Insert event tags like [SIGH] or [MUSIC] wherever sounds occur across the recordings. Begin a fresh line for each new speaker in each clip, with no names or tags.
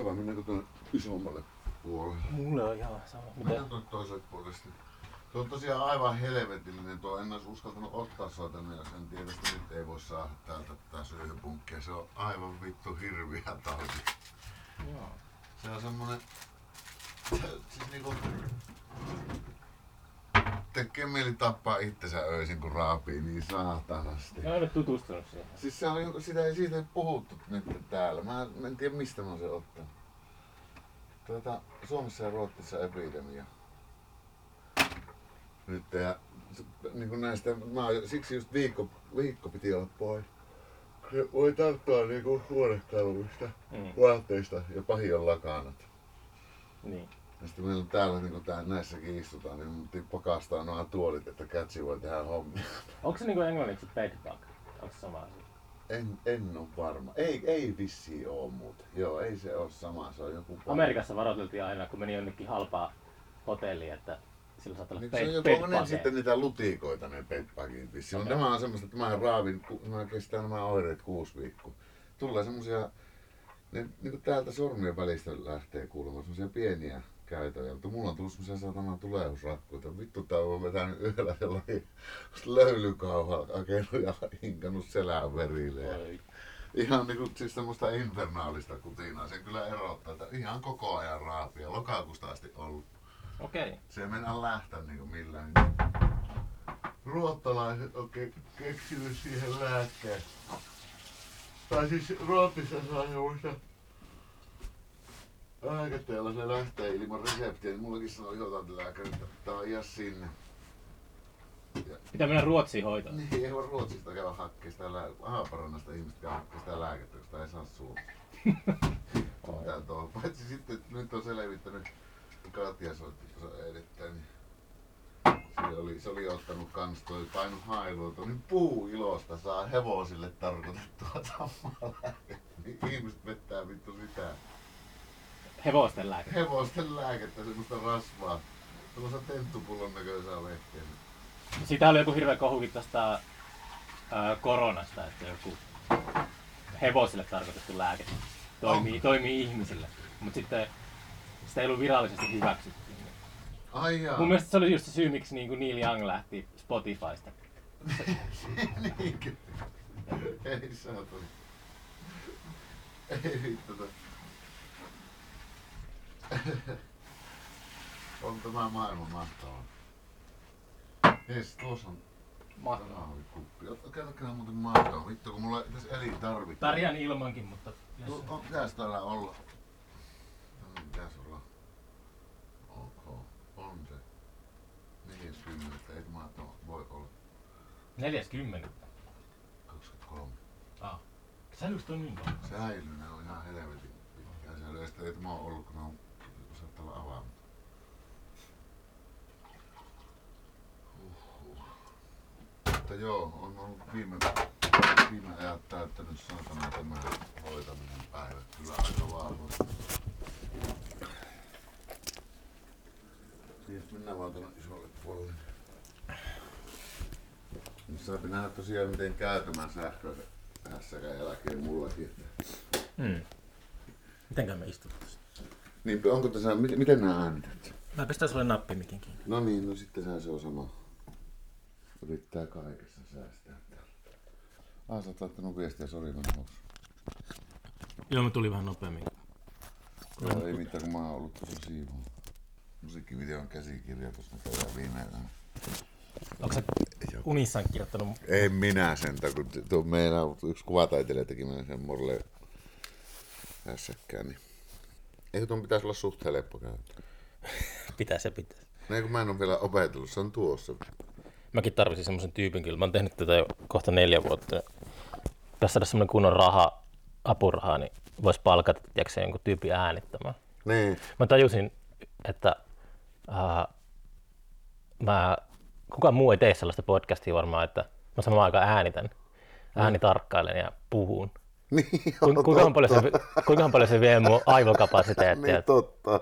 Se vai mennäänkö tuonne isommalle puolelle?
Mulle on ihan sama. Mitä?
Mennään tuonne toiselle puolelle sitten. Se on tosiaan aivan helvetillinen tuo. En olisi uskaltanut ottaa sua tänne, jos en tiedä, että nyt ei voi saada täältä tää syyhypunkkia. Se on aivan vittu hirviä tauti.
Joo.
Se on semmonen... Siis niinku... Tekee mieli tappaa itsensä öisin kun raapii niin saatanasti.
Mä en ole tutustunut siihen.
Siis se on, sitä ei siitä ei puhuttu nyt täällä. Mä, mä en tiedä mistä mä oon sen ottanut. Tuota, Suomessa ja Ruotsissa epidemia. Nyt ja niin kuin näistä, mä oon, siksi just viikko, viikko piti olla pois. Se voi tarttua niinku huonekalvista,
Mm.
vaatteista ja pahin on lakanat.
Niin.
Ja sitten meillä on täällä, niin kuin tää, näissäkin istutaan, niin mun pakastaa nuo tuolit, että kätsi voi tehdä hommia.
Onko se niinku englanniksi bedbug? Onko se sama asia?
En, en ole varma. Ei, ei vissi oo muuten. Joo, ei se ole sama. Se on joku...
Amerikassa varoiteltiin aina, kun meni jonnekin halpaa hotelliin, että sillä saattaa olla
Niin se on
bed,
joku on ne
bedbugeja.
sitten niitä lutikoita, ne. Vissi. Okay. Nämä on semmoista, että mä raavin, mä kestää nämä oireet kuusi viikkoa. Tulee semmosia, ne niin kuin täältä sormien välistä lähtee kuulumaan semmosia pieniä käytäviä, mutta mulla on tullut semmosia satana tulehdusrakkuita. Vittu tää on vetänyt yöllä sellainen löylykauha hakenut ja hinkannut selän verille. Ja. Ihan niinku siis semmoista infernaalista kutinaa. Se kyllä erottaa, että ihan koko ajan raapia. Lokakuusta asti ollut.
Okei. Okay.
Se ei mennä lähteä niinku millään. Ruottalaiset on ke- keksinyt siihen lääkkeen. Tai siis Ruotsissa saa semmoista lääkettä, jolla se lähtee ilman reseptiä. Niin mullakin sanoi ihotantilääkäri, että tää on ihan sinne.
Pitää mennä Ruotsiin hoitoon.
Niin, ei voi Ruotsista käydä hakkeen sitä lää... Ahaparannasta ihmistä käydä hakkeen sitä lääkettä, koska sitä ei saa Suomessa. [LAUGHS] Tää tuo. Paitsi sitten, että nyt on selvittänyt, Katja soitti tuossa edittäin, niin se oli, se oli ottanut kans toi paino hailuilta, niin puu ilosta saa hevosille tarkoitettua samaa lääkettä. Niin ihmiset vettää vittu sitä.
Hevosten lääke.
Hevosten lääkettä, semmoista rasvaa. Semmoista tenttupullon näköisää vehkeä.
Siitä oli joku hirveä kohukin tästä ää, koronasta, että joku hevosille tarkoitettu lääke toimii, toimii ihmisille. Mutta sitten sitä ei ollut virallisesti hyväksytty.
Ai jaa.
Mun mielestä se oli just se syy, miksi niin Neil Young lähti Spotifysta. [LAUGHS]
Niinkö? Ei saatana. Ei vittu. [LAUGHS] on tämä maailma mahtava. Jes, tuossa on
Mahtavaa.
kahvikuppi. Käytäkää muuten mahtavaa. Vittu, kun mulla ei tässä elintarvikkeita.
Pärjään ilmankin, mutta
Tu- on, pitäis täällä olla. No, pitäis olla. Ok, on se. 40, ei tuo- voi olla
40.
23.
Ah. Säilyykö toi niin kauan?
Säilyy, ne on ihan helvetin pitkään säilyy. Ja sitten ei tämä ole ollut, kun ne on saattaa olla avaamatta. Huhhuh. Mutta joo, on ollut viime, viime ajat täyttänyt saatana tämä hoitaminen päivä. Kyllä aika vahvasti. Siis mennään vaan tuonne isolle puolelle. Nyt Saapi nähdä tosiaan miten käy tämän sähköisen hässäkän jälkeen mullakin. Että...
Hmm. Mitenkään me istutaan tässä?
Niin, onko tässä, miten, miten nämä äänität?
Mä pistän sulle nappimikin kiinni.
No niin, no sitten sehän se on sama. Yrittää kaikessa säästää täällä. Ah, sä oot laittanut viestiä, sori mä nousu.
Joo, me tuli vähän nopeammin.
Joo, ei mitään, kun mä oon ollut tuossa siivoon. Musiikkivideon käsikirja tuossa käydään viime yönä.
Onko sä unissaan kirjoittanut?
Ei minä sentä, kun tuo meidän yksi kuvataiteilija teki meidän sen morle hässäkkään, niin... Eikö tuon pitäisi olla suht helppo käyttää?
Pitää se pitää.
No ei, kun mä en ole vielä opetellut, se on tuossa.
Mäkin tarvitsin semmoisen tyypin kyllä. Mä oon tehnyt tätä jo kohta neljä vuotta. Pitäisi saada semmoinen kunnon raha, apuraha, niin voisi palkata tiedätkö, jonkun tyypin äänittämään.
Niin,
Mä tajusin, että uh, mä, kukaan muu ei tee sellaista podcastia varmaan, että mä samaan aikaan äänitän, äänitarkkailen ja puhun. [LAUGHS]
niin
Ku, kuinka, paljon se, kuinka paljon se vie mun aivokapasiteettia,
Niin totta.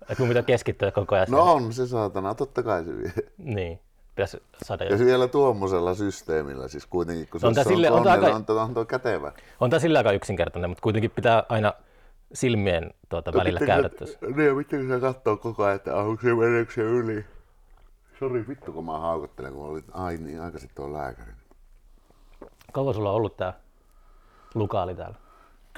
että mun pitää keskittyä koko ajan.
No on se saatana, totta kai se vie.
Niin, pitäisi saada
Ja
jo.
se vielä tuommoisella systeemillä, siis kuitenkin, kun se
On
on,
sille- on
on, on,
aika-
on, on, on tuo kätevä.
On tämä sillä aika yksinkertainen, mutta kuitenkin pitää aina silmien tuota, välillä käytettäisiin.
Niin, vittu se katsoo koko ajan, että onko se meneekö se yli. Sori vittu kun mä haukottelen, kun olin ai niin aikaisin tuon lääkärin.
Kauan sulla on ollut tää lukaali täällä?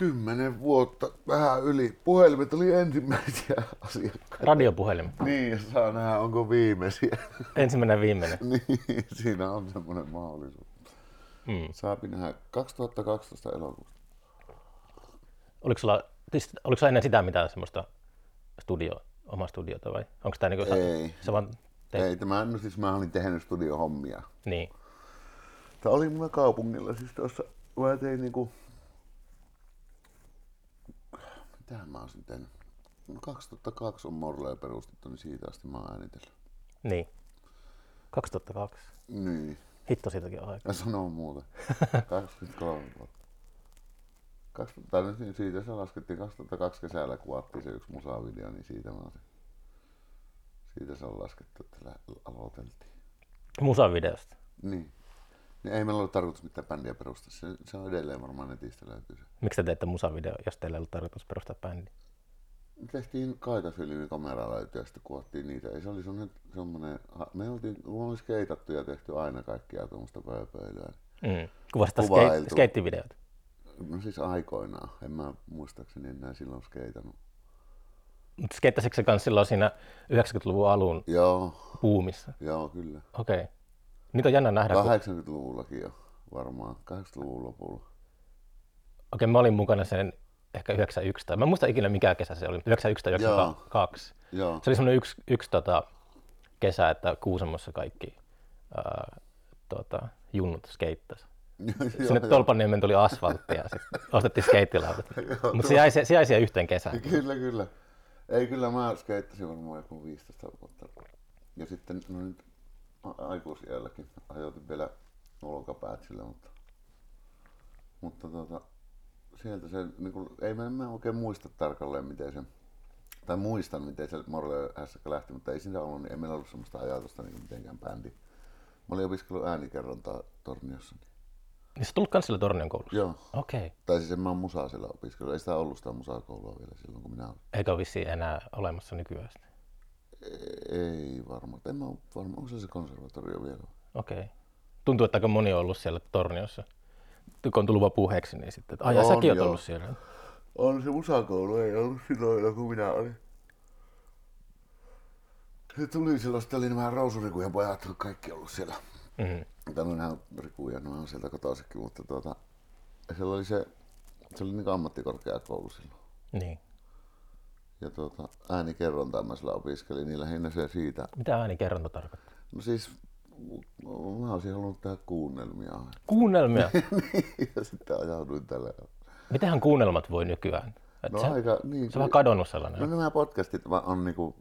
Kymmenen vuotta, vähän yli. Puhelimet oli ensimmäisiä [LAUGHS] asiakkaita.
Radiopuhelimet.
Niin, saa nähdä, onko viimeisiä. [LAUGHS]
Ensimmäinen viimeinen.
niin, siinä on semmoinen mahdollisuus.
Mm.
Saapi nähdä 2012 elokuusta.
Oliko sulla, siis, oliko sulla ennen sitä mitään semmoista studio, omaa studiota vai onko tämä niinku,
Ei.
sä vaan teit?
Ei, tämä, no siis mä olin tehnyt studiohommia.
Niin.
Tämä oli mulla kaupungilla, siis tuossa mä tein niinku... Mitähän mä olisin tehnyt? No 2002 on Morlea perustettu, niin siitä asti mä oon äänitellyt.
Niin. 2002.
Niin,
Hitto siitäkin on aika.
sanon muuta. [LAUGHS] 23 vuotta. 20, tai nyt niin siitä se laskettiin 2002 kesällä kuvattiin se yksi musavideo, niin siitä mä oon se. Siitä se on laskettu, että lä- aloiteltiin.
Musavideosta.
Niin. Niin ei meillä ollut tarkoitus mitään bändiä perustaa. Se, se on edelleen varmaan netistä löytyy se.
Miksi te teitte musavideo, jos teillä ei ollut tarkoitus perustaa bändi?
Tehtiin kaitafilmi, kamera löytyi ja sitten kuvattiin niitä. Ei se oli semmoinen, semmoinen me oltiin, kun oli skeitattu ja tehty aina kaikkia tuommoista pööpöilyä.
Mm. Kuvasit skate, skeittivideot.
No siis aikoinaan. En mä muistaakseni enää silloin skeitannut.
Mutta skeittäisikö se kans silloin siinä 90-luvun alun
Joo,
buumissa?
joo kyllä.
Okei. Okay. Niitä on jännä nähdä. Okei,
80-luvullakin jo varmaan. 80-luvun lopulla.
okay, mä olin mukana sen ehkä 91 tai mä en muista ikinä mikä kesä se oli, mutta 91 tai 92.
Joo,
Se oli semmoinen yksi, yksi tota, kesä, että Kuusamossa kaikki ää, tota, junnut skeittasi. [LAUGHS] Sinne Tolpaniemen tuli asfalttia ja sitten [LAUGHS] ostettiin skeittilautat. [LAUGHS] Mutta se jäi, se, jäi siihen yhteen kesään.
Kyllä, kyllä. Ei, kyllä mä skeittasin varmaan joku 15 vuotta. Ja sitten, no nyt aikuisiälläkin ajoitin vielä olkapäät sillä, mutta, mutta tota, sieltä se, niin kuin, ei mä, mä oikein muista tarkalleen miten se, tai muistan miten se Morle hässäkkä lähti, mutta ei siinä ollut, niin ei meillä ollut sellaista ajatusta niin kuin mitenkään bändi. Mä olin opiskellut äänikerrontaa Torniossa. Niin.
Niin sä tullut kans sillä Tornion koulussa?
Joo.
Okei. Okay.
Tai siis en mä oon musaa siellä opiskellut. Ei sitä ollut sitä musakoulua vielä silloin, kun minä olin.
Eikä ole vissiin enää olemassa nykyään sitä.
Ei varmaan. En mä varma. Onko se se konservatorio vielä?
Okei. Okay. Tuntuu, että aika moni on ollut siellä Torniossa. Kun on tullut vaan puheeksi, niin sitten, että ai ja
On,
säkin oot ollut siellä.
On se musakoulu, ei ollut silloin, kun minä olin. Se tuli silloin, sitten oli nämä Rousurikujen pojat, kaikki ollut siellä.
Mm-hmm.
Tai nämä Rikuja, ne on sieltä kotoisekin, mutta tuota, siellä oli se, se oli niin ammattikorkeakoulu silloin.
Niin.
Ja tuota, äänikerrontaa mä sillä opiskelin, niin lähinnä se siitä.
Mitä äänikerronta tarkoittaa?
No siis, mä olisin halunnut tehdä kuunnelmia.
Kuunnelmia. [LAUGHS]
ja sitten ajauduin tälle.
Mitähän kuunnelmat voi nykyään? Et
No
se,
aika, niin,
se on vähän kadonnut sellainen.
No nämä podcastit va- on niinku,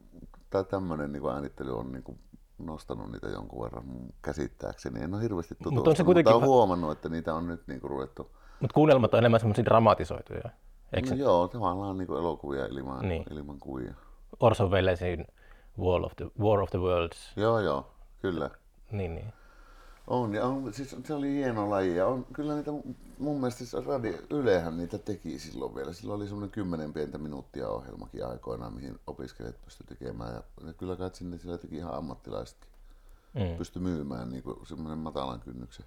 tai tämmönen niinku äänittely on niinku nostanut niitä jonkun verran käsittääkseni. En ole hirveästi tutustunut,
on se kuitenkin
mutta olen huomannut, että niitä on nyt niinku ruvettu.
Mutta kuunnelmat on enemmän semmoisia dramatisoituja. Eikö
No
se
joo, tavallaan niinku elokuvia ilman,
Niin.
niin. ilman kuvia.
Orson Wellesin War of the, War of the Worlds?
Joo, joo, kyllä.
Niin, niin.
On, ja on, siis se oli hieno laji ja on, kyllä niitä mun mielestä siis radio, Ylehän niitä teki silloin vielä. Silloin oli semmoinen kymmenen pientä minuuttia ohjelmakin aikoinaan, mihin opiskelijat pysty tekemään ja, ja kyllä kai sinne sillä teki ihan ammattilaisetkin.
Mm.
Pysty myymään niin semmoinen matalan kynnyksen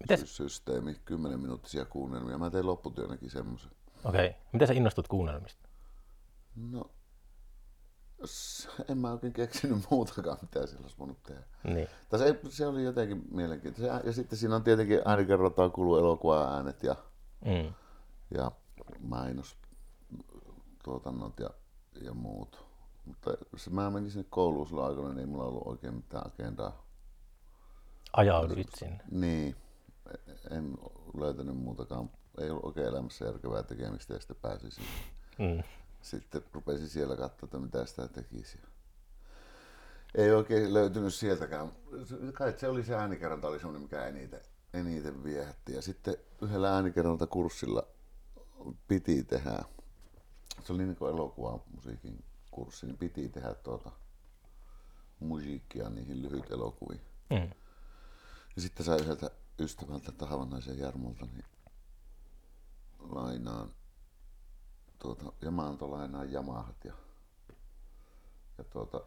Mites,
sy- systeemi, 10 minuuttisia kuunnelmia. Mä tein lopputyönäkin semmoisen.
Okei. Okay. Miten sä innostut kuunnelmista?
No, en mä oikein keksinyt muutakaan, mitä siellä olisi voinut tehdä.
Niin.
Tai se, se oli jotenkin mielenkiintoista. Ja sitten siinä on tietenkin äänikerrotaan kulu elokuva äänet ja,
Mm.
ja mainos tuotannot ja, ja muut. Mutta se, mä menin sinne kouluun silloin aikana, niin ei mulla ollut oikein mitään agendaa.
Ajauduit sinne.
Niin, en löytänyt muutakaan. Ei ollut oikein elämässä järkevää tekemistä ja sitten pääsin sinne.
Mm.
Sitten rupesin siellä katsoa, että mitä sitä tekisi. Ei oikein löytynyt sieltäkään. Kai se oli se äänikerronta oli semmoinen, mikä eniten, eniten viehätti. Ja sitten yhdellä äänikerronta kurssilla piti tehdä, se oli niin kuin elokuva musiikin kurssi, niin piti tehdä tuota musiikkia niihin lyhyt elokuviin.
Mm.
Ja sitten sai yhdeltä ystävältä Tahvanaisen Jarmolta niin lainaan tuota, Yamaha antoi lainaa Yamahat ja, ja tuota,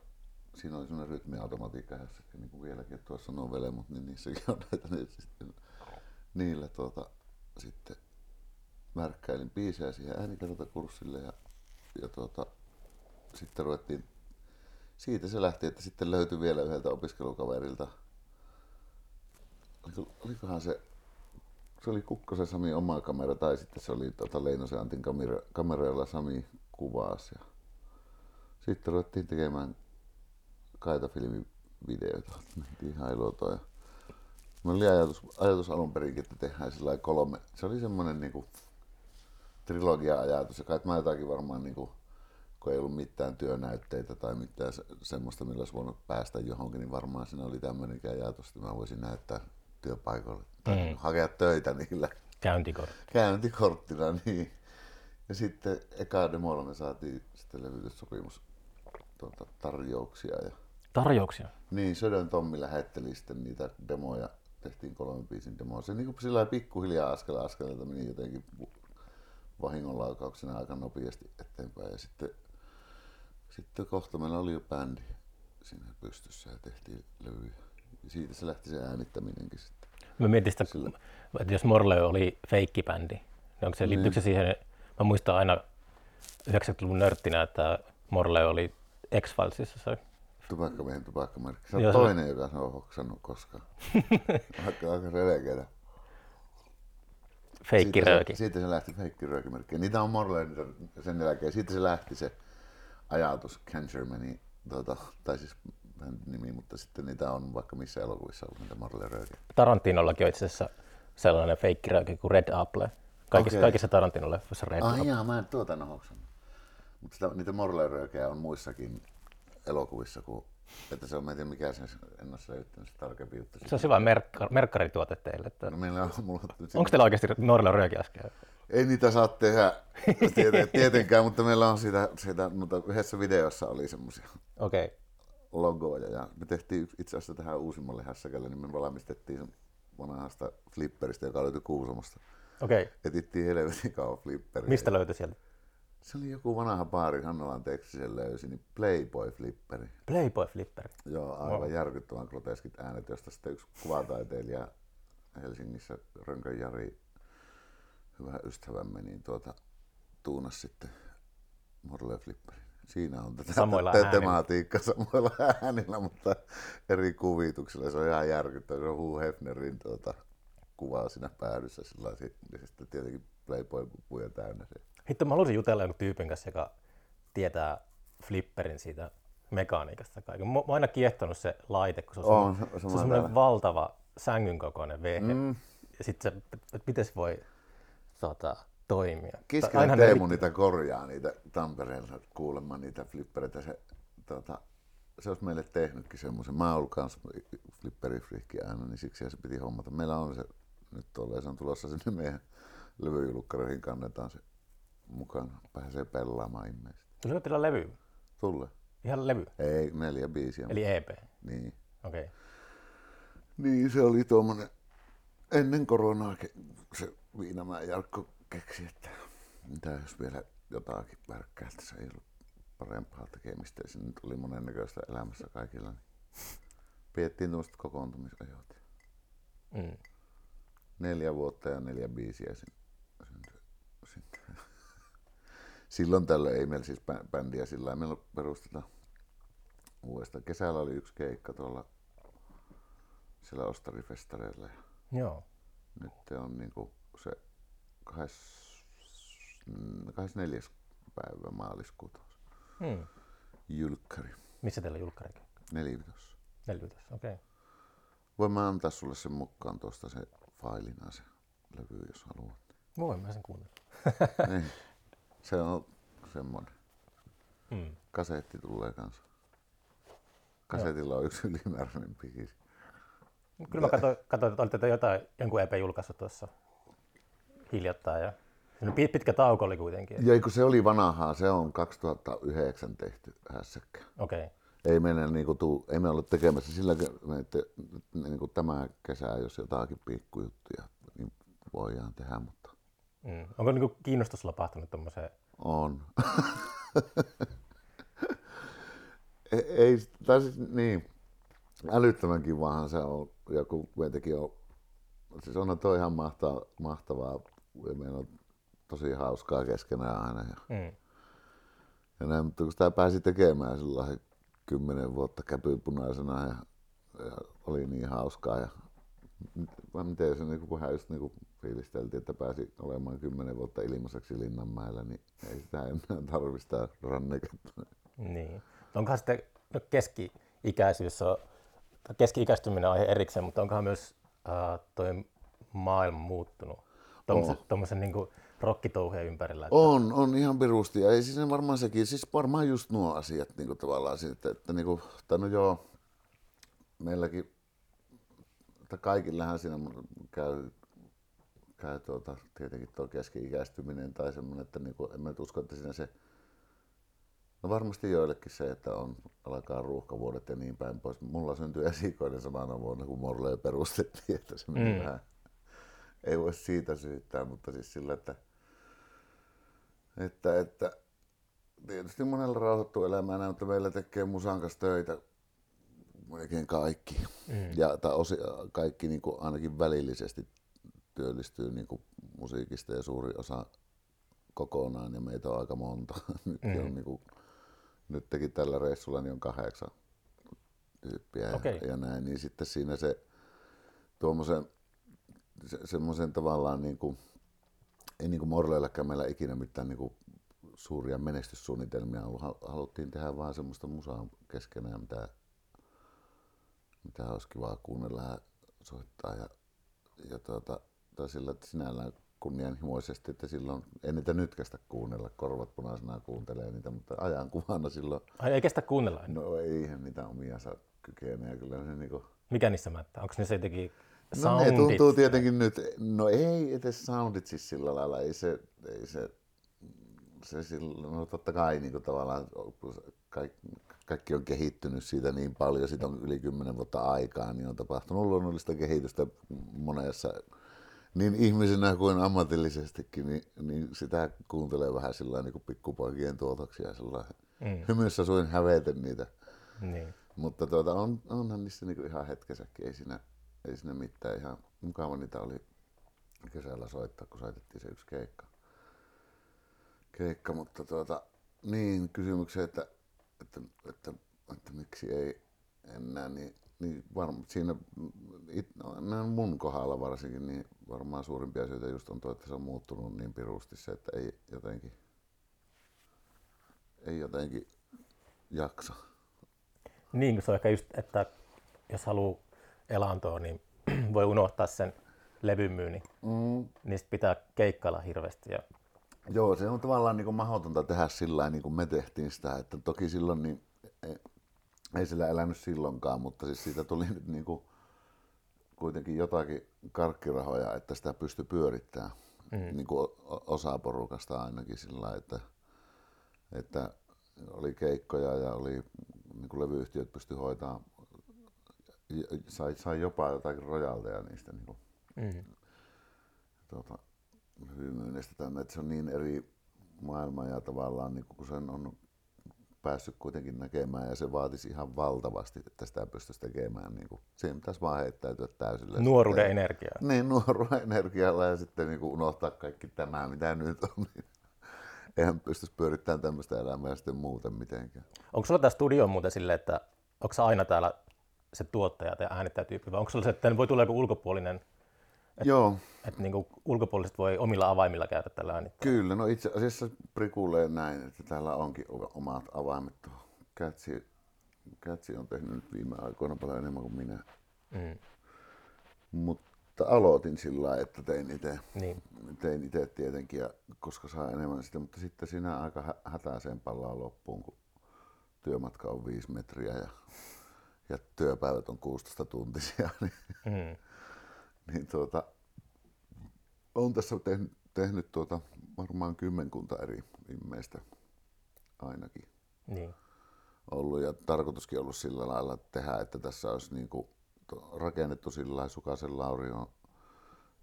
siinä oli semmoinen rytmiautomatiikka niin kuin vieläkin tuossa novelle, mutta niin niissäkin on näitä niin sitten niillä tuota, sitten märkkäilin biisejä siihen äänikertakurssille ja, ja tuota, sitten ruvettiin, siitä se lähti, että sitten löytyi vielä yhdeltä opiskelukaverilta, olikohan se, se oli Kukkosen Sami oma kamera tai sitten se oli tuota Leinosen Antin kamera, kameralla Sami kuvasi sitten ruvettiin tekemään kaitafilmivideoita, mentiin hailuotoon ja Mulla oli ajatus, ajatus alun perinkin, että tehdään sillä kolme. Se oli semmoinen niinku trilogia-ajatus, ja mä jotakin varmaan niinku, kun ei ollut mitään työnäytteitä tai mitään se, semmoista, millä olisi voinut päästä johonkin, niin varmaan siinä oli tämmöinenkin ajatus, että mä voisin näyttää työpaikalle tai mm. hakea töitä niillä.
Käyntikortti.
Käyntikorttina, niin. Ja sitten eka demolla me saatiin sitten levytyssopimus tuota, tarjouksia. Ja...
Tarjouksia?
Niin, Södön Tommi lähetteli sitten niitä demoja tehtiin kolmen biisin demoa. Se niin kuin sillä pikkuhiljaa askel askeleelta meni jotenkin vahingonlaukauksena aika nopeasti eteenpäin. Ja sitten, sitten kohta meillä oli jo bändi siinä pystyssä ja tehtiin levyjä. Siitä se lähti se äänittäminenkin sitten.
Mä mietin sitä, sillä... että jos Morleo oli feikkibändi, niin onko se, liittyykö se niin. siihen, mä muistan aina 90-luvun nörttinä, että Morleo oli X-Filesissa se
tupakkamiehen tupakkamerkki. Se on Joo, toinen, joka se on hoksannut koskaan. [LAUGHS] Aika, aika relekeä.
Feikkirööki.
Siitä, siitä se lähti feikkiröökimerkki. Niitä on Morley sen jälkeen. Siitä se lähti se ajatus Cangermani, tuota, tai siis nimi, mutta sitten niitä on vaikka missä elokuvissa ollut niitä Morley röökiä.
Tarantinollakin on itse asiassa sellainen feikkirööki kuin Red Apple. Kaikissa, okay. kaikissa Tarantinon leffoissa Red
ah, Apple. Jaa, mä en tuota hoksannut. Mutta sitä, niitä röökejä on muissakin elokuvissa, kun, että se on, mä en tiedä mikä se, en ole selvittänyt se tarkempi juttu.
Se on hyvä merkka, merkkarituote teille. Että...
No, meillä on, mulla,
Onko teillä oikeasti nuorilla röökiäskeä?
Ei niitä saa tehdä tieten, tietenkään, mutta meillä on sitä, sitä mutta yhdessä videossa oli semmoisia
okay.
Logoja ja me tehtiin itse asiassa tähän uusimmalle hässäkälle, niin me valmistettiin vanhasta flipperistä, joka löytyi Kuusamosta.
Okei. Okay.
Etittiin helvetin kauan flipperiä.
Mistä löytyi sieltä?
Se oli joku vanha baari, Hannalan teksti sen löysi, niin Playboy Flipperi.
Playboy Flipperi?
Joo, aivan wow. järkyttävän groteskit äänet, josta sitten yksi kuvataiteilija Helsingissä, Rönkön Jari, hyvä ystävämme, niin tuota, tuunas sitten Morley Flipperi. Siinä on tätä samoilla te- tematiikka [LAUGHS] samoilla äänillä, mutta eri kuvituksilla. Se on ihan järkyttävä. Se on Hugh Hefnerin tuota, kuvaa siinä päädyssä. Sillä sitten tietenkin Playboy-pupuja täynnä se
Hitto, mä haluaisin jutella joku tyypin kanssa, joka tietää flipperin siitä mekaniikasta kaiken. Mä oon aina kiehtonut se laite, kun se on, on, se on semmoinen valtava sängyn kokoinen vehje. Mm. Ja sitten se, että miten se voi tota, toimia.
Kiskinen Teemu niitä korjaa, niitä Tampereella kuulemma niitä flippereitä. Se, tota, se olisi meille tehnytkin semmoisen. Mä oon ollut kans flipperifrikki aina, niin siksi se piti hommata. Meillä on se nyt tolleen, se on tulossa sinne meidän levyjulukkaroihin kannetaan se mukana. Pääsee pelaamaan ilmeisesti.
Tuliko teillä levy?
Tulle.
Ihan levy?
Ei, neljä biisiä.
Eli EP?
Niin.
Okei. Okay.
Niin, se oli tuommoinen, ennen koronaa se Viinamäen Jarkko keksi, että mitä jos vielä jotakin värkkää, että se ei ollut parempaa tekemistä. Ja nyt oli monennäköistä elämässä kaikilla. Niin piettiin tuommoiset kokoontumisajot. Mm. Neljä vuotta ja neljä biisiä syntyi. Sitten [LAUGHS] silloin tällä ei meillä siis bändiä sillä meillä perusteta uudestaan. Kesällä oli yksi keikka tuolla siellä Ostarifestareilla.
Joo.
Nyt on niinku se 24. päivä maaliskuuta. Hmm. Julkkari.
Missä teillä on julkkari?
Nelivitos.
Nelivitos, okei. Okay.
Voin mä antaa sulle sen mukaan tuosta se failina se levy, jos haluat.
Voin mä sen kuunnella. [LAUGHS]
niin. Se on semmoinen. Hmm. Kasetti tulee kanssa. Kasetilla on yksi ylimääräinen pikis.
Kyllä mä katsoin, katsoin että olitte jotain, jonkun EP julkaissut tuossa hiljattain. Ja... Pitkä tauko oli kuitenkin.
Ja kun se oli vanhaa, se on 2009 tehty hässäkkä.
Okei. Okay.
Ei mennä niin kuin, tuu, ei me olla tekemässä sillä, että niin kuin tämä kesä, jos jotakin pikkujuttuja, niin voidaan tehdä, mutta
Mm. Onko niin kiinnostus sulla pahtunut tuommoiseen
On. [LAUGHS] ei, ei, tai siis, niin, älyttömän kivahan se on, ja kun kuitenkin on, siis onhan toi ihan mahtavaa, mahtavaa ja meillä on tosi hauskaa keskenään aina. Ja,
Mm.
ja näin, mutta kun sitä pääsi tekemään sillä kymmenen vuotta käpypunaisena ja, ja oli niin hauskaa ja vai miten se niin kun hän just niin fiilisteltiin, että pääsi olemaan kymmenen vuotta ilmaiseksi Linnanmäellä, niin ei sitä enää tarvista ranneketta.
Niin. Onkohan sitten no keski-ikäisyys on, keski-ikäistyminen on aihe erikseen, mutta onkohan myös äh, toi maailma muuttunut tuommoisen, tuommoisen niin rokkitouheen ympärillä? Että,
On, on ihan pirusti. Ja ei siis varmaan sekin, siis varmaan just nuo asiat niin kuin tavallaan siitä, että, että niin kuin, tai no joo, meilläkin, että kaikillähän siinä käy, käy tuota, tietenkin tuo keski-ikäistyminen tai semmoinen, että niin kuin, en mä nyt usko, että siinä se, no varmasti joillekin se, että on, alkaa ruuhkavuodet ja niin päin pois. Mulla syntyi esikoinen samana vuonna, kun Morley perustettiin, että se meni
Mm.
vähän, ei voi siitä syyttää, mutta siis sillä, että että, että tietysti monella rauhoittuu elämään, mutta meillä tekee musan kanssa töitä melkein kaikki.
Mm.
Ja tai osi, kaikki niin kuin ainakin välillisesti työllistyy niin kuin musiikista ja suuri osa kokonaan ja meitä on aika monta. [LAUGHS] Nyt,
Mm.
on, niin kuin, nyt teki tällä reissulla niin on kahdeksan tyyppiä ja,
Okei.
ja näin, niin sitten siinä se tuommoisen se, semmoisen tavallaan niin kuin, ei niin kuin Morleilläkään meillä ikinä mitään niin kuin suuria menestyssuunnitelmia ollut. Hal- Haluttiin tehdä vaan semmoista musaa keskenään, mitä, mitä olisi kivaa kuunnella ja soittaa. Ja, ja tuota, tai sillä että sinällään kunnianhimoisesti, että silloin ei niitä nytkästä kuunnella, korvat punaisena kuuntelee niitä, mutta ajankuvana silloin,
Ai, ei kestä kuunnella
no eihän niitä omia saa kykeneä, kyllä se niinku,
Mikä niissä mättää? Onko ne se jotenkin
No ne tuntuu tietenkin nyt, no ei edes soundit siis sillä lailla, ei se, ei se, se sillä, no totta kai niin kuin tavallaan kaikki, kaikki on kehittynyt siitä niin paljon, siitä on yli kymmenen vuotta aikaa, niin on tapahtunut luonnollista kehitystä monessa, niin ihmisenä kuin ammatillisestikin, niin, niin sitä kuuntelee vähän sillä niin kuin pikkupoikien tuotoksia, sillä
Mm.
hymyssä suin häveten niitä.
Niin.
Mutta tuota, on, onhan niissä niinku ihan hetkesäkin, ei siinä, ei siinä mitään. Ihan mukava niitä oli kesällä soittaa, kun soitettiin se yksi keikka. keikka mutta tuota, niin kysymykseen, että, että, että, että, miksi ei enää, niin, niin varmaan siinä, it, no, mun kohdalla varsinkin, niin varmaan suurimpia syitä just on tuo, että se on muuttunut niin pirusti se, että ei jotenkin, ei jotenkin jaksa.
Niin, se on ehkä just, että jos haluaa elantoa, niin [CLEARS THROAT] voi unohtaa sen levyn myynnin.
Mm,
sit pitää keikkailla hirveästi. Ja,
Joo, se on tavallaan niin kuin mahdotonta tehdä sillä niin kuin me tehtiin sitä, että toki silloin niin, ei, ei sillä elänyt silloinkaan, mutta siis siitä tuli nyt niin kuin kuitenkin jotakin karkkirahoja, että sitä pystyi pyörittämään, mm. niin kuin osa porukasta ainakin sillä että, että oli keikkoja ja oli niin kuin levyyhtiöt pysty hoitamaan, sai, sai jopa jotakin rojalteja niistä niin kuin
mm.
tuota, tänne, että se on niin eri maailma ja tavallaan niin kun sen on päässyt kuitenkin näkemään ja se vaatisi ihan valtavasti, että sitä pystyisi tekemään. Niin kuin, siihen pitäisi vaan heittäytyä täysillä.
Nuoruuden
sitten,
energiaa.
Niin, nuoruuden energialla ja sitten niin kuin unohtaa kaikki tämä, mitä nyt on. Niin [LAUGHS] eihän pystyisi pyörittämään tämmöistä elämää sitten muuten mitenkään.
Onko sulla tämä studio muuten silleen, että onko aina täällä se tuottaja tai äänittäjätyyppi, vai onko se, että voi tulla joku ulkopuolinen,
Joo,
että niinku ulkopuoliset voi omilla avaimilla käydä tällä äänittäjällä?
Kyllä, no itse asiassa prikulleen näin, että täällä onkin omat avaimet. tuohon. Kätsi, Kätsi on tehnyt nyt viime aikoina paljon enemmän kuin minä.
Mm.
Mutta aloitin sillä lailla, että tein itse
Niin.
tein itse tietenkin, ja koska saa enemmän sitä, mutta sitten siinä aika hä- hätäiseen palaa loppuun, kun työmatka on viisi metriä ja, ja työpäivät on 16 tuntisia, [LAUGHS] niin,
Mm.
niin tuota, olen tässä tehnyt, tehnyt tuota, varmaan kymmenkunta eri viimeistä ainakin
Niin.
ollut ja tarkoituskin ollut sillä lailla tehdä, että tässä olisi niin kuin rakennettu sillä lailla, Sukasen Lauri on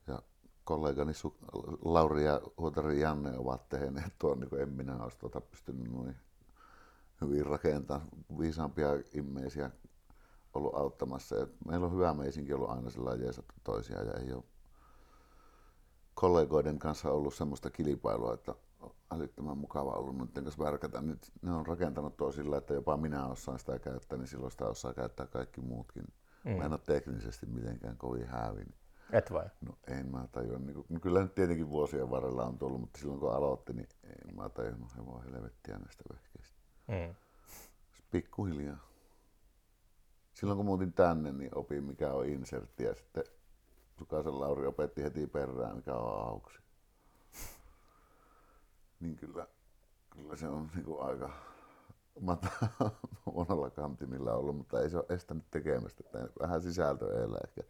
ja kollegani Su- Lauri ja Huotari Janne ovat tehneet tuon, niin kuin en minä olisi tuota pystynyt noin hyvin rakentamaan viisaampia immeisiä ollut auttamassa. Et meillä on hyvä meisinkin ollut aina sillä jeesattu toisiaan ja ei ole kollegoiden kanssa ollut semmoista kilpailua, että on älyttömän mukava ollut noiden kanssa värkätä. Nyt ne on rakentanut tuo sillä, että jopa minä osaan sitä käyttää, niin silloin sitä osaa käyttää kaikki muutkin. Mm. Mä en ole teknisesti mitenkään kovin häävin.
Et vai?
No en mä tajua. Niin no kyllä nyt tietenkin vuosien varrella on tullut, mutta silloin kun aloitti, niin en mä tajunnut hevon helvettiä näistä vehkeistä.
Mm.
Pikkuhiljaa. Silloin kun muutin tänne, niin opin mikä on insertti ja sitten Sukasen Lauri opetti heti perään, mikä on auksi. Niin kyllä, kyllä se on niin kuin aika mata- [LAUGHS] monella kantimilla ollut, mutta ei se ole estänyt tekemästä. Vähän sisältö edellä ehkä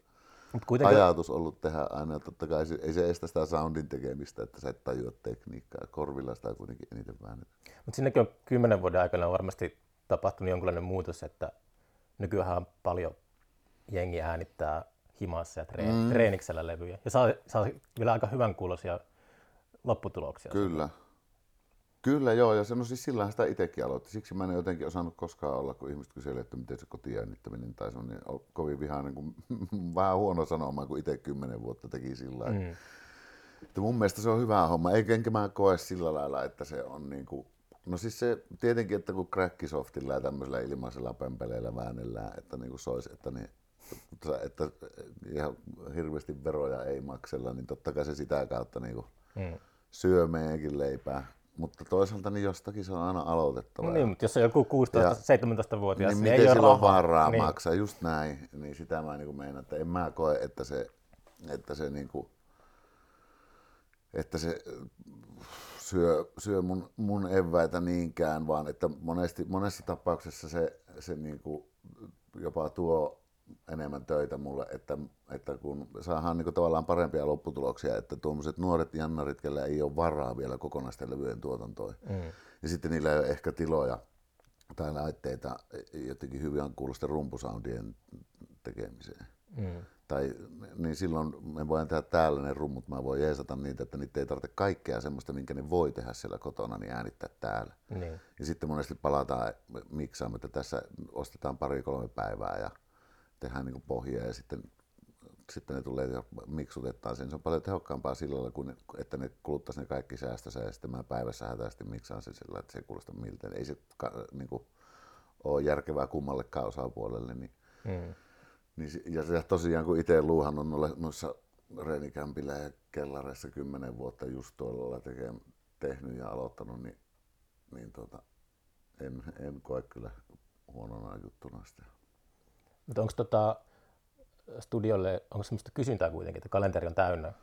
Mut kuitenkin,
ajatus ollut tehdä aina. ja Totta kai se, ei se estä sitä soundin tekemistä, että sä et tajua tekniikkaa. Korvilla sitä kuitenkin eniten väännetään.
mutta sinnekin on kymmenen vuoden aikana varmasti tapahtunut jonkinlainen muutos, että nykyään on paljon jengiä äänittää himassa ja treen, mm. treeniksellä levyjä. Ja saa, saa vielä aika hyvän kuulosia lopputuloksia.
Kyllä. Kyllä joo, ja se, no siis sillähän sitä itsekin aloitti. Siksi mä en jotenkin osannut koskaan olla, kun ihmiset kyselee, että miten se kotiäänittäminen tai se on niin kovin vihainen, kun [LAUGHS] vähän huono sanomaan, kun itse kymmenen vuotta teki sillä.
Mm.
Että mun mielestä se on hyvä homma, eikä enkä mä koe sillä lailla, että se on niin kuin, no siis se tietenkin, että kun Cracksoftilla ja tämmöisellä ilmaisella pömpeleillä väännellään, että niin kuin sois, että, niin, että, että ihan hirveästi veroja ei maksella, niin totta kai se sitä kautta niin kuin
Mm.
syö meidänkin leipää. Mutta toisaalta niin jostakin se on aina aloitettava.
No niin, mutta jos on joku 16-17-vuotias,
niin
niin,
miten
ei ole
sillä on
rahaa.
varaa
niin.
maksaa, just näin. Niin sitä mä niin meinaan, että en mä koe, että se, että se niin kuin, että se syö, syö mun, mun eväitä niinkään, vaan että monesti, monessa tapauksessa se, se niin kuin jopa tuo enemmän töitä mulle, että, että kun saadaan niin tavallaan parempia lopputuloksia, että tuommoiset nuoret jannarit, kellä ei ole varaa vielä kokonaisten levyjen tuotantoon,
Mm.
ja sitten niillä ei ole ehkä tiloja tai laitteita jotenkin hyvän kuulosten rumpusoundien tekemiseen.
Mm.
Tai, niin silloin me voidaan tehdä täällä ne rummut, mä voin jeesata niitä, että niitä ei tarvitse kaikkea semmoista, minkä ne voi tehdä siellä kotona, niin äänittää täällä.
Niin.
Ja sitten monesti palataan miksaamme, että tässä ostetaan pari-kolme päivää ja tehdään niin pohjaa ja sitten, sitten ne tulee ja miksutetaan sen. Se on paljon tehokkaampaa sillä kuin että ne kuluttaisi ne kaikki säästönsä ja sitten mä päivässä hätäisesti miksaan sen sillä, että se ei kuulosta miltä. Ei se niin kuin, ole järkevää kummallekaan osapuolelle. Niin,
Mm.
Niin, ja se tosiaan, kun itse luuhannut noilla, noissa reenikämpillä ja kellareissa kymmenen vuotta just tuolla tekee, tehnyt ja aloittanut, niin, niin tota, en, en koe kyllä huonona juttuna sitä.
Mutta onko tota studiolle, onko semmoista kysyntää kuitenkin, että kalenteri on täynnä?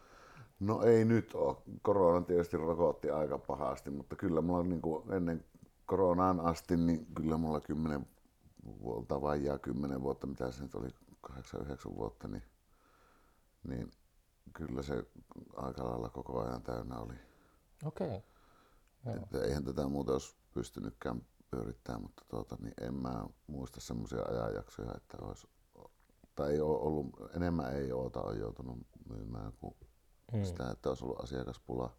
No ei nyt ole. Korona tietysti rokotti aika pahasti, mutta kyllä mulla niin kuin ennen koronaan asti, niin kyllä mulla kymmenen vuotta, vajaa kymmenen vuotta, mitä se nyt oli, kahdeksan, yhdeksän vuotta, niin, niin kyllä se aika lailla koko ajan täynnä oli.
Okei. Okay. Joo.
Että eihän tätä muuta olisi pystynytkään pyörittämään, mutta tuota, niin en mä muista semmoisia ajanjaksoja, että olisi, tai ei ole ollut, enemmän ei oota on joutunut myymään kuin
Mm.
sitä, että olisi ollut asiakaspula.